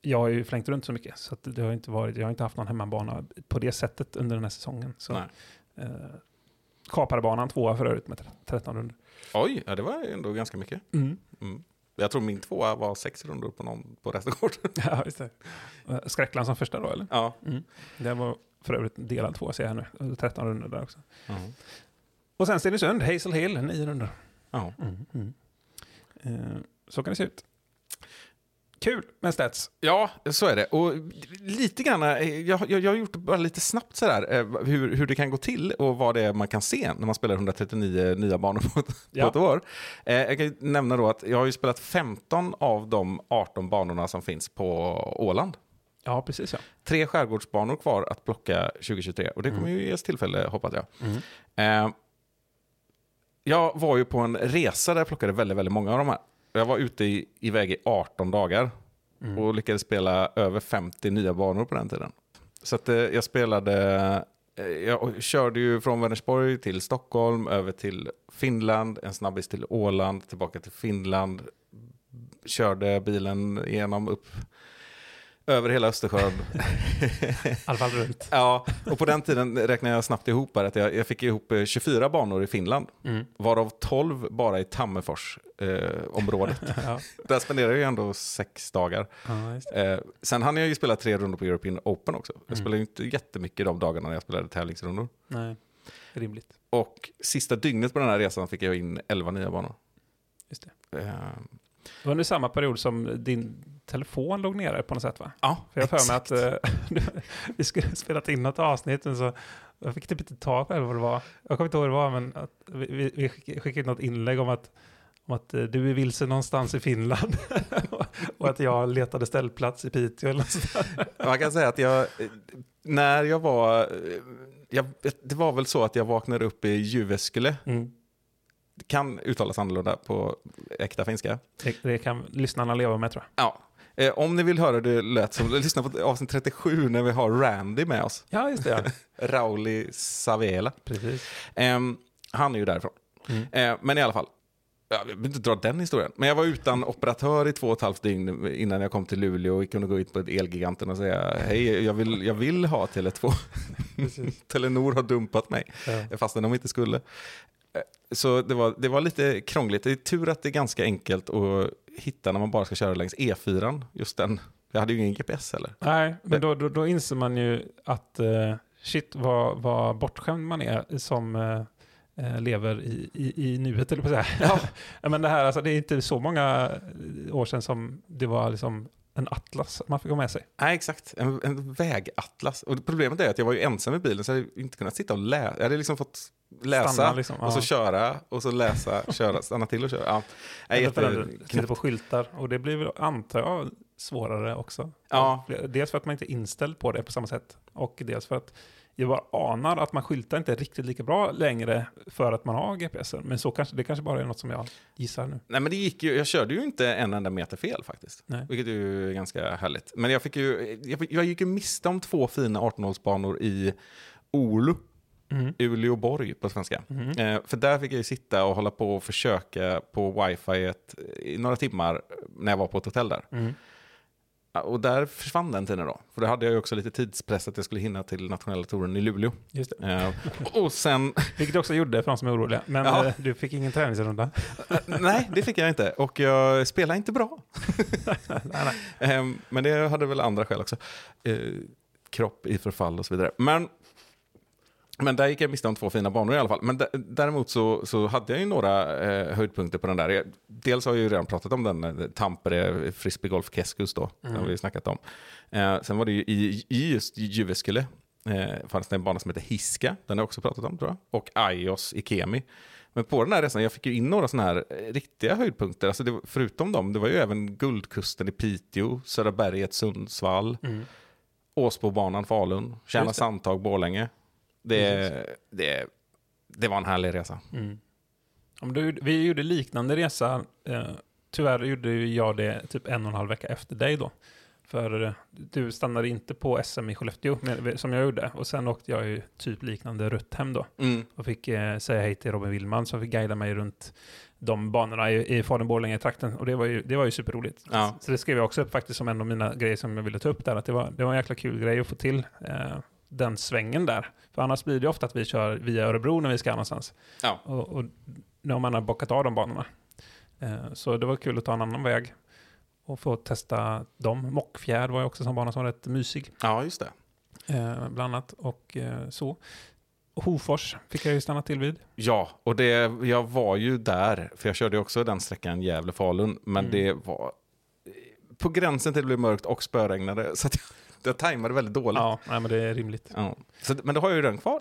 jag har ju flängt runt så mycket. Så det har inte varit, jag har inte haft någon hemmabana på det sättet under den här säsongen. Så, eh, kapade banan tvåa för övrigt med 13 rundor. Oj, ja, det var ändå ganska mycket. Mm. Jag tror min tvåa var sex rundor på, någon, på Restagård. Ja, just det. Eh, Skräckland som första då, eller? ja. Det var för övrigt delad tvåa, ser jag här nu. 13 rundor där också. Ja. Och sen Stenungsund, Hazel Hill, 9 rundor. Ja. Eh, så kan det se ut. Kul med stats. Ja, så är det. Och lite grann, eh, jag, jag, jag har gjort det bara lite snabbt sådär, eh, hur, hur det kan gå till och vad det är man kan se när man spelar 139 nya banor på ett, Ja. på ett år. Eh, jag kan nämna då att jag har ju spelat 15 av de 18 banorna som finns på Åland. Ja, precis ja. Tre skärgårdsbanor kvar att plocka 2023 och det kommer ju ges tillfälle hoppas jag. Mm. Eh, jag var ju på en resa där jag plockade väldigt, väldigt många av de här. Jag var ute i, iväg i 18 dagar Mm. och lyckades spela över 50 nya banor på den tiden. Så att, eh, jag spelade, eh, jag körde ju från Vänersborg till Stockholm, över till Finland, en snabbis till Åland, tillbaka till Finland, körde bilen igenom upp över hela Östersjön. I alla fall runt. ja, och på den tiden räknade jag snabbt ihop att jag, jag fick ihop eh, 24 banor i Finland, Mm. varav 12 bara i Tammerfors-området. Ja. Där spenderade jag ju ändå sex dagar. Ja, det. Eh, sen hann jag ju spela tre rundor på European Open också. Jag Mm. spelade ju inte jättemycket de dagarna när jag spelade tävlingsrundor. Nej, rimligt. Och sista dygnet på den här resan fick jag in 11 nya banor. Just Eh, Det var under samma period som din telefon låg nere på något sätt va? ja, För jag har för mig exakt. att eh, vi skulle spela in något avsnitt, men så jag fick typ inte tag på vad det var. Jag kommer inte ihåg vad det var, men att vi, vi, vi skick- skickade in något inlägg om att, om att eh, du är vilse någonstans i Finland och att jag letade ställplats i Piteå eller något. Man kan säga att jag, eh, när jag var, jag, det var väl så att jag vaknade upp i Jyväskylä. Mm. Det kan uttalas annorlunda på äkta finska. Det, det kan lyssnarna leva med tror jag. Ja. Eh, om ni vill höra det lät som, lyssna på avsnitt 37 när vi har Randy med oss. Ja, just det. Ja. Rauli Savela. Precis. Ehm, han är ju därifrån. Mm. Eh, men i alla fall, jag behöver inte dra den historien. Men jag var utan operatör i två och ett halvt dygn innan jag kom till Luleå och kunde gå ut på Elgiganten och säga hej, jag vill, jag vill ha Tele2. Precis. Telenor har dumpat mig, Ja. fastän de inte skulle. Eh, Så det var, det var lite krångligt. Det är tur att det är ganska enkelt att hitta när man bara ska köra längs E4. Just den. Jag hade ju ingen GPS heller. Nej, men då, då, då inser man ju att eh, shit vad, vad bortskämd man är som eh, eh, lever i, i, i nuet, eller på att säga. Ja. Ja, men det här, alltså, det är inte så många år sedan som det var liksom en atlas man fick ha med sig. Nej, exakt. En, en vägatlas. Och problemet är att jag var ju ensam i bilen så jag hade inte kunnat sitta och läsa. Jag hade liksom fått läsa Stanna, liksom. och så Ja. köra och så läsa, köra, stanna till och köra. Ja. Nej, jätteknäppt. Titta på skyltar. Och det blir väl, antar jag, svårare också. Ja. Dels för att man inte är inställd på det på samma sätt. Och dels för att jag bara anar att man skyltar inte riktigt lika bra längre för att man har GPSen. Men så kanske, det kanske bara är något som jag gissar nu. Nej, men det gick ju, jag körde ju inte en enda meter fel faktiskt. Nej. Vilket är ju ganska härligt. Men jag, fick ju, jag, jag gick ju miste om två fina 18-hålsbanor i Oulu. Mm. Uleåborg på svenska. Eh, för där fick jag ju sitta och hålla på och försöka på wifi i några timmar när jag var på ett hotell där. Mm. Och där försvann den tiden då. För då hade jag ju också lite tidspress att jag skulle hinna till nationella touren i Luleå. Just det. Eh, och sen, Vilket du också gjorde för de som är oroliga. Men Ja. eh, du fick ingen träningsrunda. nej det fick jag inte. Och jag spelade inte bra. nej, nej. Eh, men det hade väl andra skäl också. Kropp i förfall och så vidare. Men, men där gick jag miste om två fina banor i alla fall. Men däremot så, så hade jag ju några eh, höjdpunkter på den där. Jag, dels har jag ju redan pratat om den, eh, Tampere Frisbee Golf Keskus då. Den har vi ju snackat om. Eh, sen var det ju i, i just Jyväskylä eh, fanns det en bana som heter Hiska. Den har jag också pratat om tror jag. Och Aios i Kemi. Men på den här resan, jag fick ju in några sådana här eh, riktiga höjdpunkter. Alltså det, förutom dem, det var ju även Guldkusten i Piteå, Södra berget Sundsvall, Mm. Åsbobanan Falun, Tjärna. Sandtag Borlänge. Det, det, det var en härlig resa. Mm. Du, vi gjorde liknande resa. Eh, tyvärr gjorde jag det typ en och en halv vecka efter dig då. För eh, du stannade inte på SM i Skellefteå som jag gjorde. Och sen åkte jag ju typ liknande rutt hem då. Mm. Och fick eh, säga hej till Robin Willman som fick guida mig runt de banorna i, i Falun-Borlänge-trakten. Och det var ju, det var ju superroligt. Ja. Så det skrev jag också upp faktiskt som en av mina grejer som jag ville ta upp där. Att det var, det var en jäkla kul grej att få till eh, den svängen där. För annars blir det ofta att vi kör via Örebro när vi ska någonstans. Ja. Och, och när man har bockat av de banorna. Eh, så det var kul att ta en annan väg. Och få testa dem. Mockfjärd var ju också en bana som var rätt mysig. ja, just det. Eh, bland annat. Och eh, så. Hofors fick jag ju stanna till vid. Ja, och det, jag var ju där, för jag körde ju också den sträckan Gävle-Falun, men Mm. det var på gränsen till att blev mörkt och spöregnade, så jag, jag tajmade väldigt dåligt. Ja, nej, men det är rimligt. Ja. Så, men då har jag ju den kvar.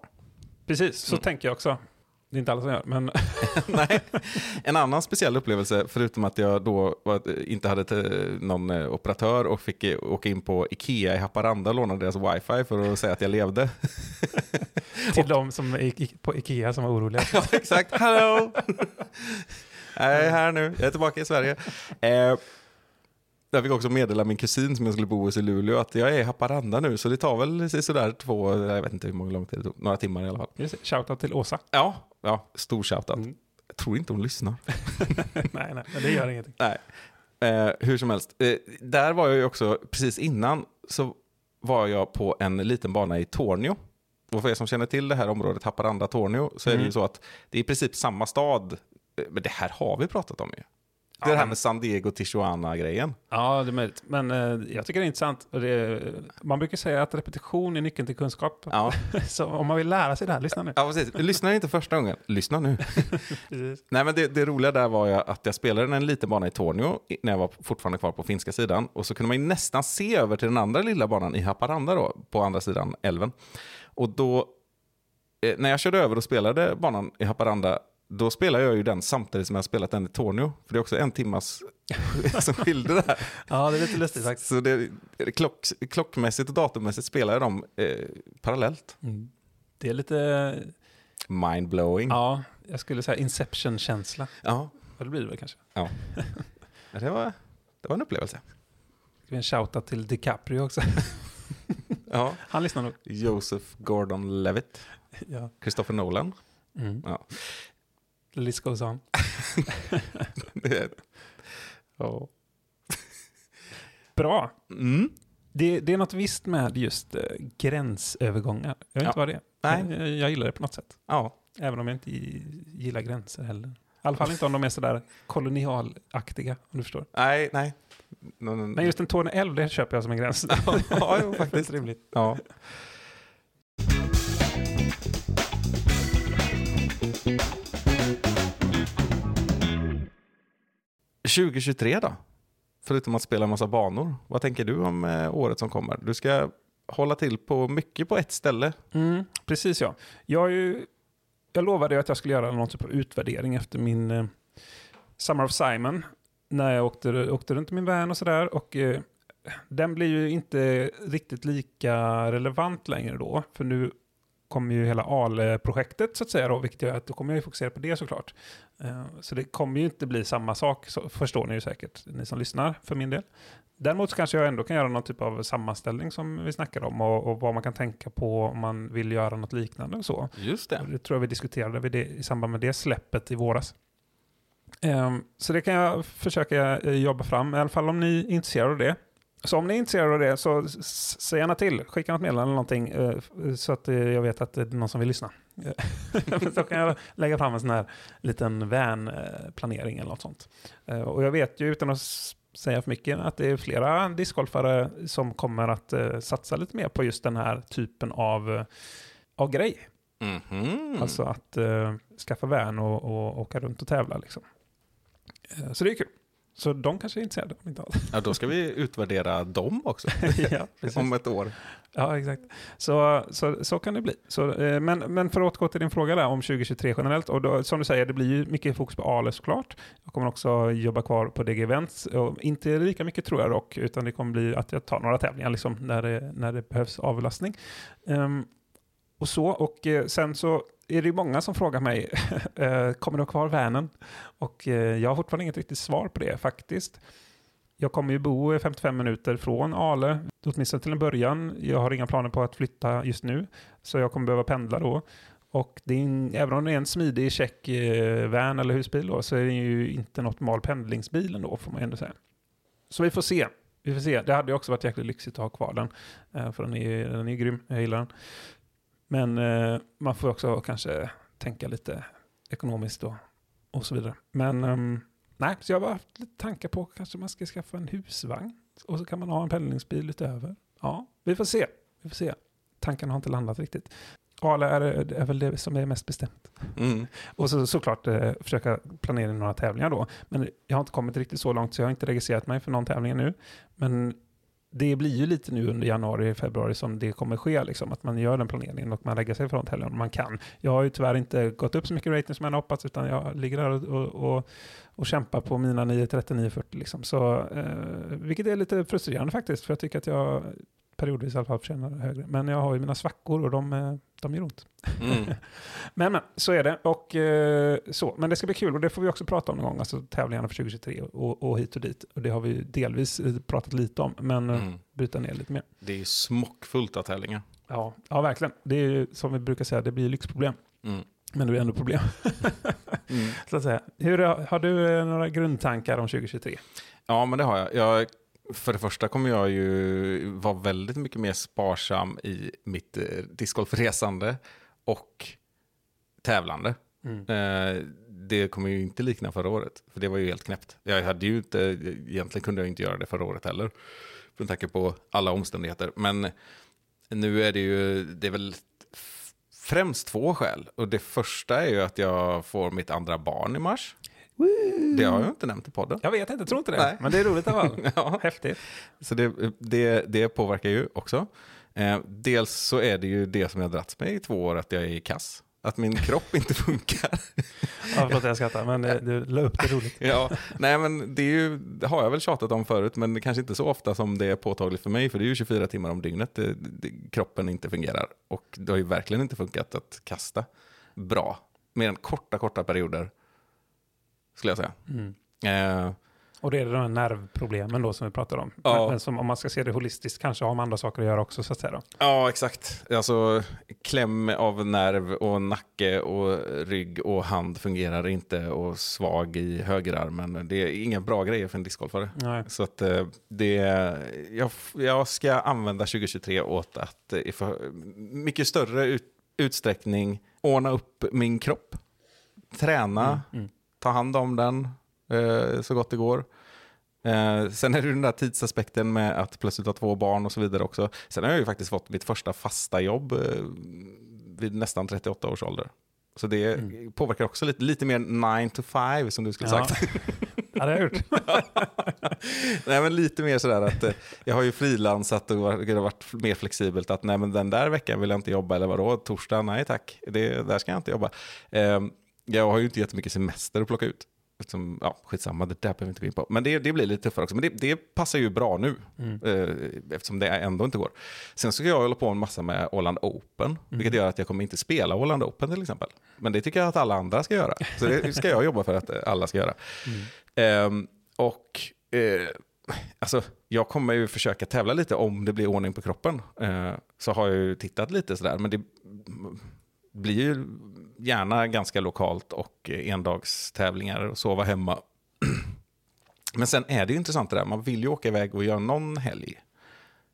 Precis, så Mm. tänker jag också. Det är inte alla som gör, men Nej. En annan speciell upplevelse, förutom att jag då inte hade någon eh, operatör och fick eh, åka in på Ikea i Haparanda och låna deras wifi för att säga att jag levde. till de som är på Ikea som var oroliga. ja, exakt. Hallå! Jag är här nu, jag är tillbaka i Sverige. Eh, jag fick också meddela min kusin som jag skulle bo hos i Luleå att jag är i Haparanda nu, så det tar väl sådär två, jag vet inte hur många lång tid det tog, några timmar i alla fall. Just det, Shoutout till Åsa. Ja, ja stor shoutout. Mm. Jag tror inte hon lyssnar. nej, nej, det gör ingenting. Nej. Eh, hur som helst, eh, där var jag ju också, precis innan så var jag på en liten bana i Tornio. Och för er som känner till det här området, Haparanda-Tornio, så är det Mm. ju så att det är i princip samma stad. Eh, Men det här har vi pratat om ju. Det Ja, här med San Diego Tijuana-grejen. Ja, det är möjligt. Men eh, jag tycker det är intressant. Det, man brukar säga att repetition är nyckeln till kunskap. Ja. Så om man vill lära sig det här, lyssna nu. ja, precis. Lyssna inte första gången, lyssna nu. Nej, men det, det roliga där var ju att jag spelade en liten bana i Tornio när jag var fortfarande kvar på finska sidan. Och så kunde man ju nästan se över till den andra lilla banan i Haparanda då, på andra sidan älven. Och då, eh, när jag körde över och spelade banan i Haparanda, då spelade jag ju den samtidigt som jag spelat den i Tornio. För det är också en timmas som skilde där. Ja, det är lite lustigt faktiskt. Så det, klock, klockmässigt och datummässigt spelar jag dem eh, parallellt. Mm. Det är lite, Mindblowing. Ja. ja, jag skulle säga Inception-känsla. ja. Ja, det blir det väl kanske. Det, var, det var en upplevelse. Ska vi en shoutout till DiCaprio också? Ja. Han lyssnar nog. Joseph Gordon-Levitt. Ja. Christopher Nolan. Mm. Ja. The list goes on. Det är- ja. Bra. Mm. Det, det är något visst med just eh, gränsövergångar. Jag vet Ja. inte vad det är. Nej. Jag, jag gillar det på något sätt. ja. Även om jag inte gillar gränser heller. I alla fall inte om de är sådär kolonialaktiga, om du förstår. Nej, nej. No, no, no. Men just en Torne älv, det köper jag som en gräns. ja, jo, faktiskt. rimligt. Ja. 2023 då? Förutom att spela en massa banor. Vad tänker du om eh, året som kommer? Du ska hålla till på mycket på ett ställe. Mm, precis ja. Jag, ju, jag lovade ju att jag skulle göra någon typ av utvärdering efter min eh, Summer of Simon. När jag åkte, åkte runt i min van och sådär. Och eh, den blir ju inte riktigt lika relevant längre då. För nu kommer ju hela AL-projektet så att säga då, vilket gör att då kommer jag ju fokusera på det såklart. Eh, Så det kommer ju inte bli samma sak, så förstår ni ju säkert, ni som lyssnar för min del. Däremot så kanske jag ändå kan göra någon typ av sammanställning som vi snackar om och, och vad man kan tänka på om man vill göra något liknande och så. Just Och Det tror jag vi diskuterade vid det, i samband med det släppet i våras. Ehm, så det kan jag försöka jobba fram, i alla fall om ni är intresserade av det. Så om ni är intresserade av det så säg gärna till. Skicka något meddelande eller någonting eh, så att eh, jag vet att det är någon som vill lyssna. så kan jag lägga fram en sån här liten van-planering eller något sånt. Eh, Och jag vet ju utan att säga för mycket att det är flera discgolfare som kommer att satsa lite mer på just den här typen av, av grej. Mhm. Alltså att skaffa van och, och åka runt och tävla. Liksom. Så det är kul. Så de kanske är intresserade. Om inte alls. Ja, då ska vi utvärdera dem också. ja, om ett år. ja, exakt. Så, så, så kan det bli. Så, eh, men, men för att återgå till din fråga där om 2023 generellt. Och då, som du säger, det blir ju mycket fokus på Ale såklart. Jag kommer också jobba kvar på DG Events. Och inte lika mycket tror jag dock, utan det kommer bli att jag tar några tävlingar liksom, när, det, när det behövs avlastning. Ehm, och så, och eh, sen så är det ju många som frågar mig, eh, kommer du ha kvar vanen? Och eh, jag har fortfarande inget riktigt svar på det faktiskt. Jag kommer ju bo 55 minuter från Ale, åtminstone till en början. Jag har inga planer på att flytta just nu, så jag kommer behöva pendla då. Och det är en, även om det är en smidig check eh, van eller husbil då, så är det ju inte en optimal pendlingsbil ändå, får man ändå säga. Så vi får se. Vi får se. Det hade ju också varit jäkligt lyxigt att ha kvar den, för den är, ju- den är grym. Jag gillar den. Men eh, man får också kanske tänka lite ekonomiskt och, och så vidare. Men ehm, nej, så jag har haft lite tankar på kanske man ska skaffa en husvagn och så kan man ha en pendlingsbil utöver. Ja, vi får se. Vi får se. Tankarna har inte landat riktigt. Ale är, är väl det som är mest bestämt. Mm. Och så, såklart eh, försöka planera några tävlingar då. Men jag har inte kommit riktigt så långt så jag har inte registrerat mig för någon tävling nu. Men det blir ju lite nu under januari, februari som det kommer ske, liksom, att man gör den planeringen och man lägger sig från helgen om man kan. Jag har ju tyvärr inte gått upp så mycket rating som jag hade hoppats, utan jag ligger där och, och, och, och kämpar på mina 9.39,40 liksom. Så, eh, vilket är lite frustrerande faktiskt, för jag tycker att jag periodvis i alla fall förtjänar högre. Men jag har ju mina svackor och de, eh, de gör ont. Mm. Men, men så är det. Och, eh, så. Men det ska bli kul och det får vi också prata om någon gång, alltså tävlingarna för 2023 och, och hit och dit. Och det har vi delvis eh, pratat lite om, men Mm. bryta ner lite mer. Det är smockfullt av tävlingar. Ja, ja verkligen. Det är som vi brukar säga, det blir lyxproblem. Mm. Men det är ändå problem, Mm. så att säga. Hur, har du några grundtankar om 2023? Ja, men det har jag. jag. För det första kommer jag ju vara väldigt mycket mer sparsam i mitt eh, discgolfresande och tävlande. Eh, det kommer ju inte likna förra året, för det var ju helt knäppt. Jag hade ju inte, egentligen kunde jag inte göra det förra året heller, med tanke på alla omständigheter. Men nu är det ju, det är väl främst två skäl. Och det första är ju att jag får mitt andra barn i mars. Det har jag inte nämnt i podden. Jag vet inte, tror inte det. Nej. Men det är roligt i alla fall. Ja. Häftigt. Så det, det, det påverkar ju också. Eh, dels så är det ju det som jag dragits med i två år, att jag är i kass. Att min kropp inte funkar. Ja, förlåt jag skrattar, men eh, du la upp det roligt. ja, nej men det, är ju, det har jag väl tjatat om förut, men kanske inte så ofta som det är påtagligt för mig, för det är ju 24 timmar om dygnet det, kroppen inte fungerar. Och det har ju verkligen inte funkat att kasta bra, mer än korta, korta perioder, skulle jag säga. Mm. Eh, Och det är de här nervproblemen då som vi pratar om. Ja. Men, som, om man ska se det holistiskt kanske har man andra saker att göra också så att säga då. Ja, exakt. Alltså, kläm av nerv och nacke och rygg och hand fungerar inte och svag i högerarmen. Det är inga bra grejer för en discgolfare. Nej. Så att eh, det, jag, jag ska använda 2023 åt att eh, i för mycket större ut, utsträckning ordna upp min kropp. Träna, Mm. Ta hand om den eh, så gott det går. Eh, sen är det den där tidsaspekten med att plötsligt ha två barn och så vidare också. Sen har jag ju faktiskt fått mitt första fasta jobb eh, vid nästan 38 års ålder. Så det Mm. påverkar också lite, lite mer 9 to 5 som du skulle Ja. sagt. Ja, det har jag gjort. nej, men lite mer sådär att eh, jag har ju frilansat och det har varit mer flexibelt att nej, men den där veckan vill jag inte jobba eller vadå, torsdag, nej tack, det, där ska jag inte jobba. Ehm, jag har ju inte jättemycket semester att plocka ut. Eftersom, ja, skitsamma, det där behöver vi inte gå in på. Men det, det blir lite tuffare också. Men det, det passar ju bra nu, Mm. eh, eftersom det ändå inte går. Sen ska jag hålla på en massa med Åland Open, vilket gör att jag kommer inte spela Åland Open till exempel. Men det tycker jag att alla andra ska göra. Så det ska jag jobba för att eh, alla ska göra. Ehm, och eh, alltså, jag kommer ju försöka tävla lite om det blir ordning på kroppen. Eh, så har jag ju tittat lite sådär, men det blir ju gärna ganska lokalt och eh, endagstävlingar och sova hemma. Men sen är det ju intressant det där, man vill ju åka iväg och göra någon helg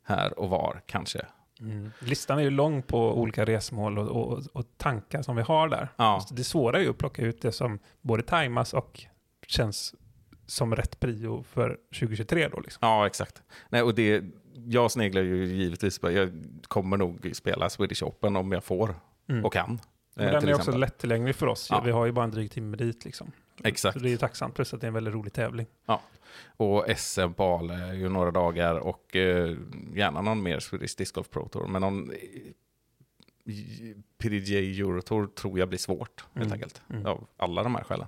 här och var kanske. Mm. Listan är ju lång på olika resmål och, och, och tankar som vi har där. Ja. Det svåra är ju att plocka ut det som både tajmas och känns som rätt prio för 2023 då. Liksom. Ja, exakt. Nej, och det, jag sneglar ju givetvis på, jag kommer nog spela Swedish Open om jag får Mm. och kan. Men eh, den är också exempel. lättillgänglig för oss. Ja. Vi har ju bara en dryg timme dit. Liksom. Exakt. Så det är ju tacksamt, plus att det är en väldigt rolig tävling. Och SM på Ale är ju några dagar och eh, gärna någon mer Swedish Disc Golf Pro Tour. Men någon eh, PDGA Eurotour tror jag blir svårt helt Mm. enkelt. Mm. Av alla de här skälen.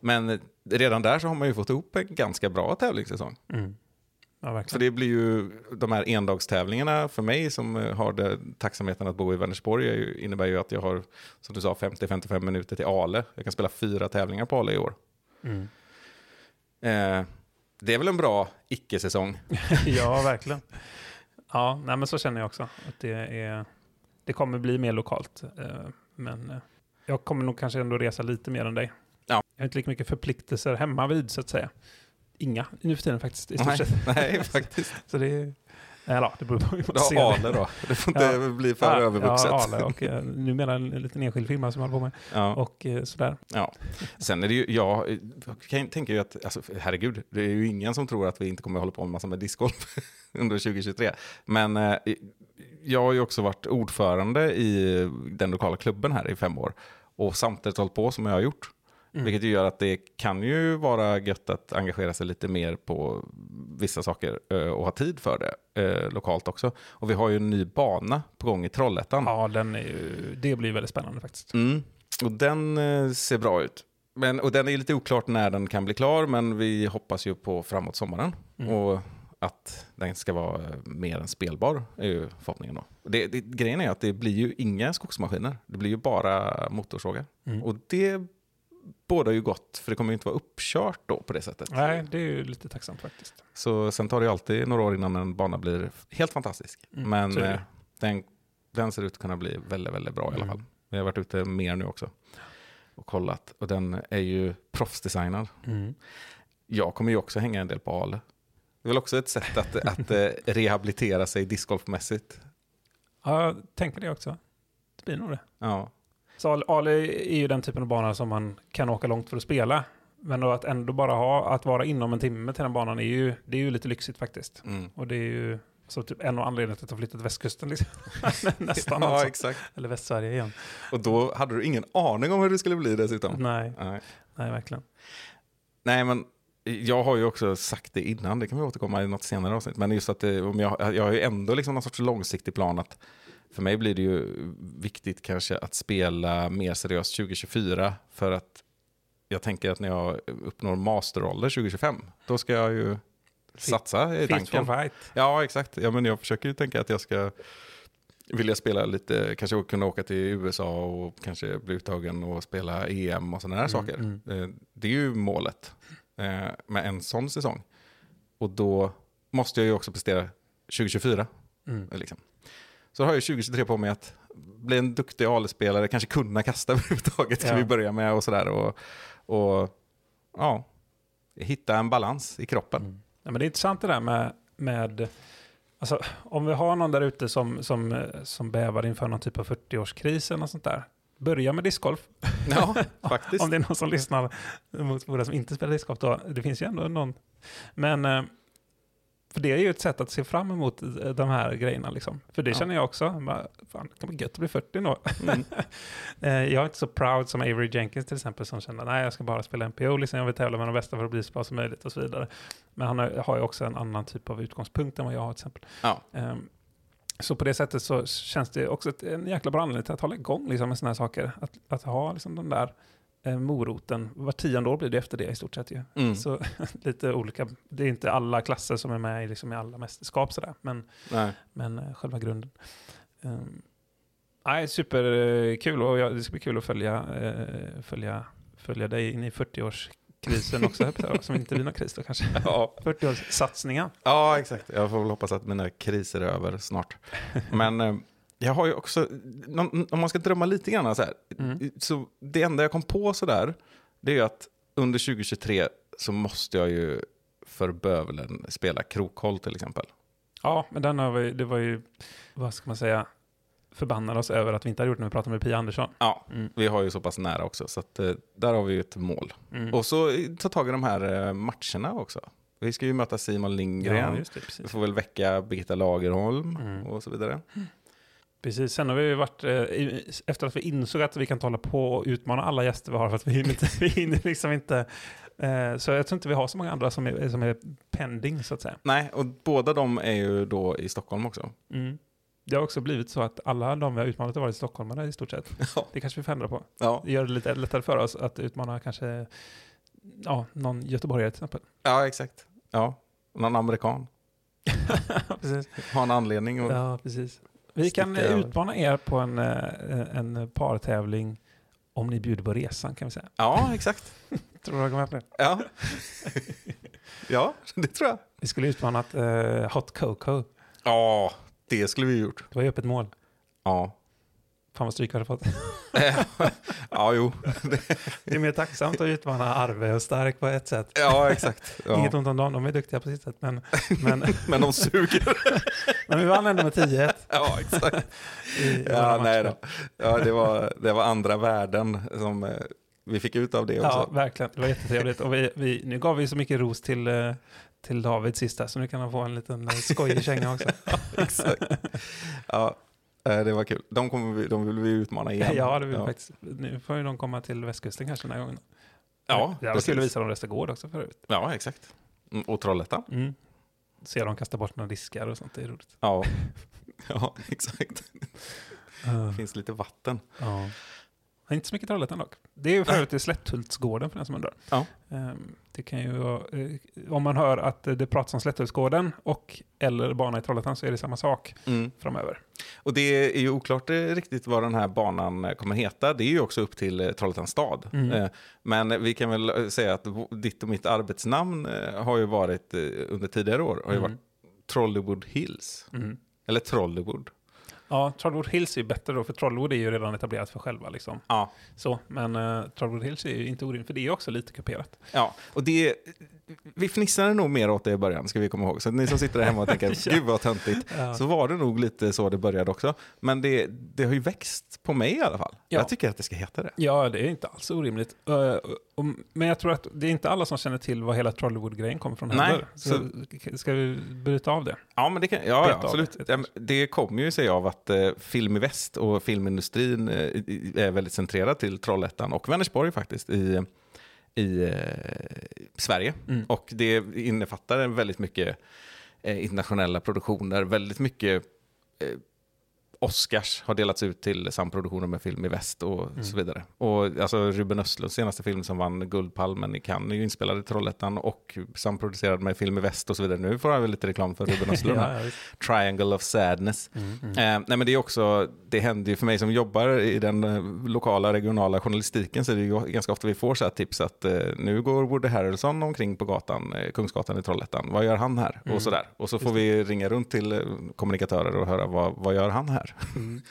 Men eh, redan där så har man ju fått ihop en ganska bra tävlingssäsong. Mm. Ja, Så det blir ju de här endagstävlingarna för mig som eh, har det, tacksamheten att bo i Vänersborg innebär ju att jag har, som du sa, 50-55 minuter till Ale. Jag kan spela fyra tävlingar på Ale i år. Mm. Eh, det är väl en bra icke-säsong. ja, verkligen. Ja, nej, men så känner jag också. Att det, är, det kommer bli mer lokalt. eh, Men eh, jag kommer nog kanske ändå resa lite mer än dig. Ja. Jag har inte lika mycket förpliktelser hemma vid så att säga. Inga nu för tiden faktiskt i stort Nej, sett. nej, faktiskt. Så det är... Eller ja, det beror på hur man ser det. Ale då. Det får inte Ja. bli för Ja, övervuxet. Ja, Ale och eh, numera en, en liten enskild firma som jag håller på med. Ja, Och eh, sådär. ja. Sen är det ju, jag kan, tänker ju att, alltså, herregud, det är ju ingen som tror att vi inte kommer hålla på med massa med discgolf under 2023. Men eh, jag har ju också varit ordförande i den lokala klubben här i fem år. Och samtidigt hållit på som jag har gjort. Mm. Vilket ju gör att det kan ju vara gött att engagera sig lite mer på vissa saker eh, och ha tid för det eh, lokalt också. Och vi har ju en ny bana på gång i Trollhättan. Ja, den är ju, det blir väldigt spännande faktiskt. Mm. Och den eh, ser bra ut. Men, och den är lite oklart när den kan bli klar, men vi hoppas ju på framåt sommaren. Mm. Och att den ska vara mer än spelbar, är ju förhoppningen då. Det, det, grejen är att det blir ju inga skogsmaskiner, det blir ju bara motorsågar. Mm. Och det båda ju gott, för det kommer ju inte vara uppkört då på det sättet. Nej, det är ju lite tacksamt faktiskt. Så sen tar det ju alltid några år innan en bana blir helt fantastisk. Mm, Men eh, den, den ser ut att kunna bli väldigt, väldigt bra i alla Mm. fall. Vi har varit ute mer nu också och kollat. Och den är ju proffsdesignad. Mm. Jag kommer ju också hänga en del på Ale. Det är väl också ett sätt att, att eh, rehabilitera sig discgolfmässigt. Ja, jag tänker det också. Det blir nog det. Ja. Så Ale- Ale är ju den typen av bana som man kan åka långt för att spela. Men att ändå bara ha, att vara inom en timme till den banan är ju, det är ju lite lyxigt faktiskt. Mm. Och det är ju så typ en av anledningarna till att jag flyttat till västkusten liksom. Nästan ja, alltså. exakt. Eller Västsverige igen. Och då hade du ingen aning om hur det skulle bli dessutom. Nej, Nej. nej verkligen. Nej, men jag har ju också sagt det innan, det kan vi återkomma i något senare avsnitt, men just att det, jag, jag har ju ändå liksom någon sorts långsiktig plan att för mig blir det ju viktigt kanske att spela mer seriöst 2024 för att jag tänker att när jag uppnår masterålder 2025, då ska jag ju satsa i tanken. fight. Ja, exakt. Ja, men jag försöker ju tänka att jag ska vilja spela lite, kanske kunna åka till USA och kanske bli uttagen och spela EM och sådana här saker. mm. Eh, Det är ju målet eh, med en sån säsong. Och då måste jag ju också prestera 2024. Mm. Liksom. Så har jag 2023 på mig att bli en duktig AL-spelare, kanske kunna kasta överhuvudtaget, ska Ja. vi börja med och sådär. Och, och ja, hitta en balans i kroppen. Mm. Ja, men det är intressant det där med, med alltså, om vi har någon där ute som, som, som bävar inför någon typ av 40-årskris eller något sånt där. Börja med discgolf. Ja, faktiskt. Om det är någon som lyssnar mot våra som inte spelar discgolf då. Det finns ju ändå någon. Men eh, för det är ju ett sätt att se fram emot eh, de här grejerna. Liksom. För det Ja. känner jag också. Bara, Fan, det kan bli gött att bli 40 nå. Mm. Eh, jag är inte så proud som Avery Jenkins till exempel som känner nej jag ska bara spela NPO, liksom, jag vill tävla med de bästa för att bli så bra som möjligt och så vidare. Men han har, ju också en annan typ av utgångspunkt än vad jag har till exempel. Ja. Ehm, så på det sättet så känns det också ett, en jäkla bra anledning till att hålla igång liksom, med sådana här saker. Att, att ha liksom, den där moroten, var tionde år blir det efter det i stort sett ju. Mm. Så lite olika, det är inte alla klasser som är med i, liksom, i alla mästerskap sådär, men, Nej. men eh, själva grunden. Um, nej, superkul och jag, det ska bli kul att följa, eh, följa, följa dig in i 40-årskrisen också, som inte blir någon kris då kanske. Ja. 40-årssatsningen. ja, exakt. Jag får väl hoppas att mina kriser är över snart. Men eh, jag har ju också, om man ska drömma lite grann så här, Mm. så det enda jag kom på så där, det är ju att under 2023 så måste jag ju för bövelen spela krokhåll till exempel. Ja, men den har vi, det var ju, vad ska man säga, förbannade oss över att vi inte hade gjort när vi pratade med Pia Andersson. Ja, Mm. vi har ju så pass nära också, så att, eh, där har vi ju ett mål. Mm. Och så eh, ta tag i de här eh, matcherna också. Vi ska ju möta Simon Lindgren, ja, det, vi får väl väcka Birgitta Lagerholm Mm. och så vidare. Precis. Sen har vi varit, eh, efter att vi insåg att vi kan hålla på och utmana alla gäster vi har, för att vi hinner, inte, vi hinner liksom inte, eh, så jag tror inte vi har så många andra som är, som är pending, så att säga. Nej, och båda de är ju då i Stockholm också. Mm. Det har också blivit så att alla de vi har utmanat har varit stockholmare i stort sett. Ja. Det kanske vi får ändra på. Ja, Det gör det lite lättare för oss att utmana kanske ja, någon göteborgare till exempel. ja exakt. Ja, någon amerikan. precis. Har en anledning. Och... Ja, precis. Vi kan över. utmana er på en, eh, en partävling om ni bjuder på resan kan vi säga. Ja, exakt. Tror du jag går med på det? Ja. ja, det tror jag. Vi skulle utmanat eh, Hot Coco. Ja, det skulle vi gjort. Det var ju öppet mål. Ja. Fan vad stryk vi hade fått. ja, jo. Det är mer tacksamt att utmana Arve och Stark på ett sätt. Ja, exakt. Inget Ja. ont om dem, de är duktiga på sitt sätt. Men, men, Men de suger. men vi vann ändå med 10-1. Ja, exakt. i- Ja, nej då. Ja, det var, det var andra värden som eh, vi fick ut av det Ja, också. verkligen. Det var jättetrevligt. Och vi, vi, nu gav vi så mycket ros till, eh, till David sista, så nu kan han få en liten eh, skojig känga också. Exakt. Ja, det var kul. De, kommer vi, de vill vi utmana igen. Ja, det vill ja. faktiskt. Nu får ju de komma till västkusten kanske den här gången. Ja, var precis. kul att visa dem Restagård också förut. Ja, exakt. Mm, Och Trollhättan. Mm. Se dem kasta bort några diskar och sånt, det är roligt. Ja. ja, exakt. Det finns lite vatten. ja. Men Inte så mycket Trollhättan dock. Det är ju för övrigt i Slätthultsgården för den som undrar. Ja. Ehm, Det kan ju vara, eh, om man hör att det pratas om Slätthultsgården och eller bana i Trollhättan så är det samma sak Mm. framöver. Och det är ju oklart eh, riktigt vad den här banan eh, kommer heta. Det är ju också upp till Trollhättans stad. Mm. Men vi kan väl säga att ditt och mitt arbetsnamn har ju varit under tidigare år har ju Mm. varit Trollywood Hills. Mm. Eller Trollywood. Ja, Trollwood Hills är ju bättre då, för Trollwood är ju redan etablerat för själva. Liksom. Ja. Så, men uh, Trollwood Hills är ju inte orimligt, för det är ju också lite kuperat. Ja, och det, vi fnissade nog mer åt det i början, ska vi komma ihåg. Så ni som sitter där hemma och tänker, gud vad töntigt, Ja. så var det nog lite så det började också. Men det, det har ju växt på mig i alla fall. Ja. Jag tycker att det ska heta det. Ja, det är inte alls orimligt. Eh, men jag tror att det är inte alla som känner till vad hela Trollwood-grejen kommer från Nej, heller. Så, ska vi bryta av det? Ja, men det, kan, ja, ja absolut. det, Det kommer ju sig av att eh, Film i Väst och filmindustrin eh, är väldigt centrerad till Trollhättan och Vänersborg faktiskt i, i eh, Sverige. Mm. Och det innefattar väldigt mycket eh, internationella produktioner, väldigt mycket eh, Oscars har delats ut till samproduktioner med Film i Väst och Mm. så vidare. Och alltså Ruben Östlunds senaste film som vann Guldpalmen i Cannes är ju inspelad i Trollhättan och samproducerad med Film i Väst och så vidare. Nu får jag väl lite reklam för Ruben Östlund. ja. Triangle of Sadness. Mm, mm. Eh, nej men det är också, det händer ju för mig som jobbar i den eh, lokala regionala journalistiken så är det ju ganska ofta vi får så här tips att eh, nu går Woody Harrelson omkring på gatan, eh, Kungsgatan i Trollhättan, vad gör han här? Mm. Och sådär. Och så får vi ringa runt till eh, kommunikatörer och höra vad, vad gör han här? Mm.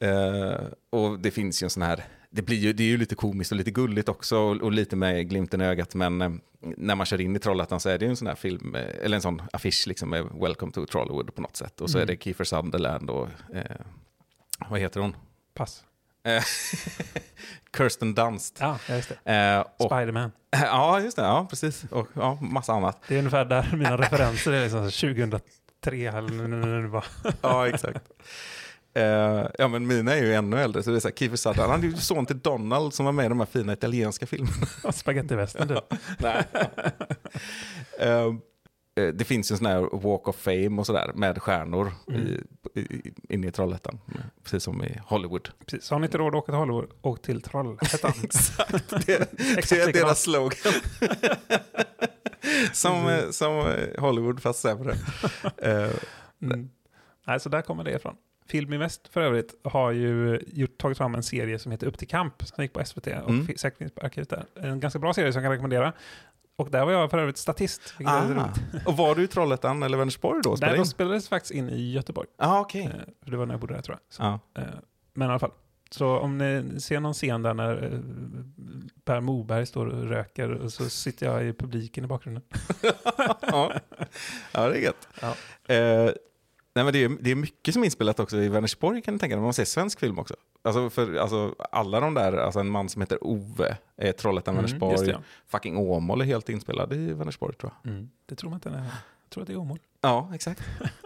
Eh, och det finns ju en sån här, det, blir ju, det är ju lite komiskt och lite gulligt också och, och lite med glimten i ögat men eh, när man kör in i Trollhättan så är det ju en sån här film, eh, eller en sån affisch liksom med Welcome to Trollywood på något sätt och så Mm. är det Kiefer Sutherland och eh, vad heter hon? Pass. Kirsten Dunst. Ja, just det. Eh, Spiderman. ja, just det. Ja, precis. Och ja, massa annat. Det är ungefär där mina referenser är. Liksom 2003 eller bara. Ja, exakt. Eh, ja, men mina är ju ännu äldre. Så det är så här, Kiefer Sutherland, han är ju son till Donald som var med i de här fina italienska filmerna. Spagettivästen typ. Nej. Eh, eh, det finns ju en sån här Walk of Fame och sådär med stjärnor i, i, inne i Trollhättan. Precis som i Hollywood. Precis. Har ni inte råd att åka till Hollywood, åk till Trollhättan. Exakt, det, det Exakt är likadant. deras slogan. Som, eh, som eh, Hollywood fast sämre. Eh, Mm. Nej, så där kommer det ifrån. Film i Väst för övrigt har ju gjort, tagit fram en serie som heter Upp till kamp som gick på SVT och Mm. säkert finns på arkivet där. En ganska bra serie som jag kan rekommendera. Och där var jag för övrigt statist. ah. Och var du i Trollhättan eller Vänersborg då? spelade de in? spelades faktiskt in i Göteborg. Ah. Eh, för det var när jag bodde där tror jag. Så, Ja. eh, men i alla fall. Så om ni ser någon scen där när eh, Per Moberg står och röker och så sitter jag i publiken i bakgrunden. ja. ja, det är gött. Ja. Eh, nej, men det, är, det är mycket som är inspelat också i Vänersborg kan ni tänka när man ser svensk film också. Alltså, för, alltså, alla de där, alltså en man som heter Ove, är Trollhättan, Mm, det, ja. fucking Åmål är helt inspelad i Vänersborg tror jag. Mm. Det tror man inte. när- Jag tror att det är Åmål. Ja, exakt.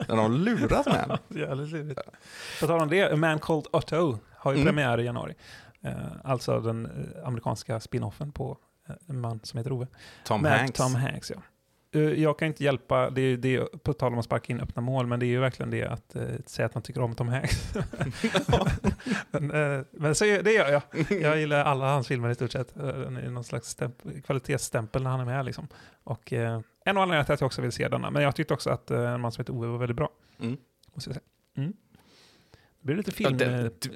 De har lurat med en. Jävligt lurigt. På tal om det, A Man Called Otto har ju Mm. premiär i januari. Eh, alltså den eh, amerikanska spin-offen på eh, en man som heter Ove. Tom Med Hanks. Tom Hanks, ja. Jag kan inte hjälpa, det är, det är på tal om att sparka in öppna mål, men det är ju verkligen det att eh, säga att man tycker om Tom Hanks. men eh, men så, det gör jag. Jag gillar alla hans filmer i stort sett. Den är någon slags stämp- kvalitetsstämpel när han är med. Liksom. Och, eh, en av anledningarna till att jag också vill se denna. Men jag tyckte också att eh, en man som heter Ove var väldigt bra. Mm. Måste jag säga. Mm. Det blir lite Ja, film... det,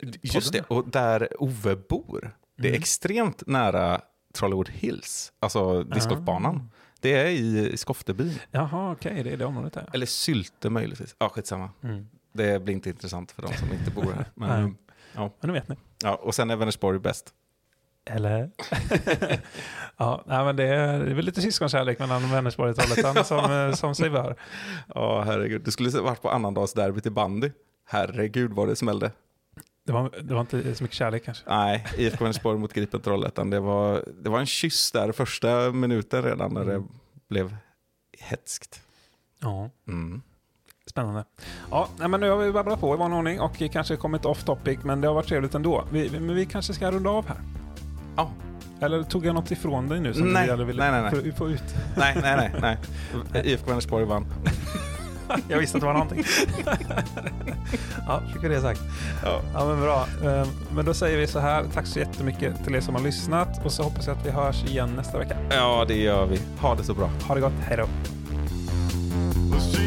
eh, just det, och där Ove bor, det är Mm. extremt nära Trollywood Hills, alltså discgolfbanan. Ah. Det är i, Skoftebyn. Jaha, okej, det är det området där. Eller Sylte möjligtvis. Ja, skitsamma. Mm. Det blir inte intressant för de som inte bor här. Men, Men nu vet ni. ja, och sen är Vänersborg bäst. Eller? ja, nej, men det är, det är väl lite syskonkärlek mellan Vänersborg och Trollhättan som, eh, som sig bör. Ja, herregud. Du skulle varit på annandagsderbyt i bandy. Herregud vad det smällde. Det var, det var inte så mycket kärlek kanske. Nej, IFK Vänersborg mot Gripen Trollhättan. Det var, det var en kyss där första minuten redan när det Mm. blev hetskt. Ja, Mm. spännande. Ja, men nu har vi babblat på i vanlig ordning och kanske kommit off topic, men det har varit trevligt ändå. Vi- men vi kanske ska runda av här. Ja. Eller tog jag något ifrån dig nu som Nej, du gärna ville nej, nej, nej. Få, ut? Nej, nej, nej. nej. IFK Vänersborg vann. Jag visste att det var någonting. ja, fick vi det sagt. Ja. Ja, men bra. Eh, Men då säger vi så här. Tack så jättemycket till er som har lyssnat och så hoppas jag att vi hörs igen nästa vecka. ja, det gör vi. Ha det så bra. Ha det gott. Hej då. Will see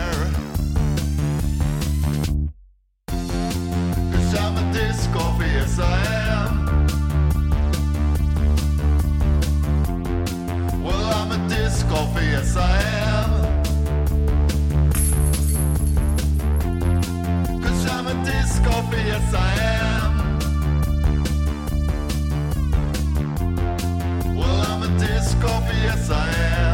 a disc golfer, yes I am. Cause I'm a disc golfer, yes I am. Well, I'm a disc golfer, yes I am.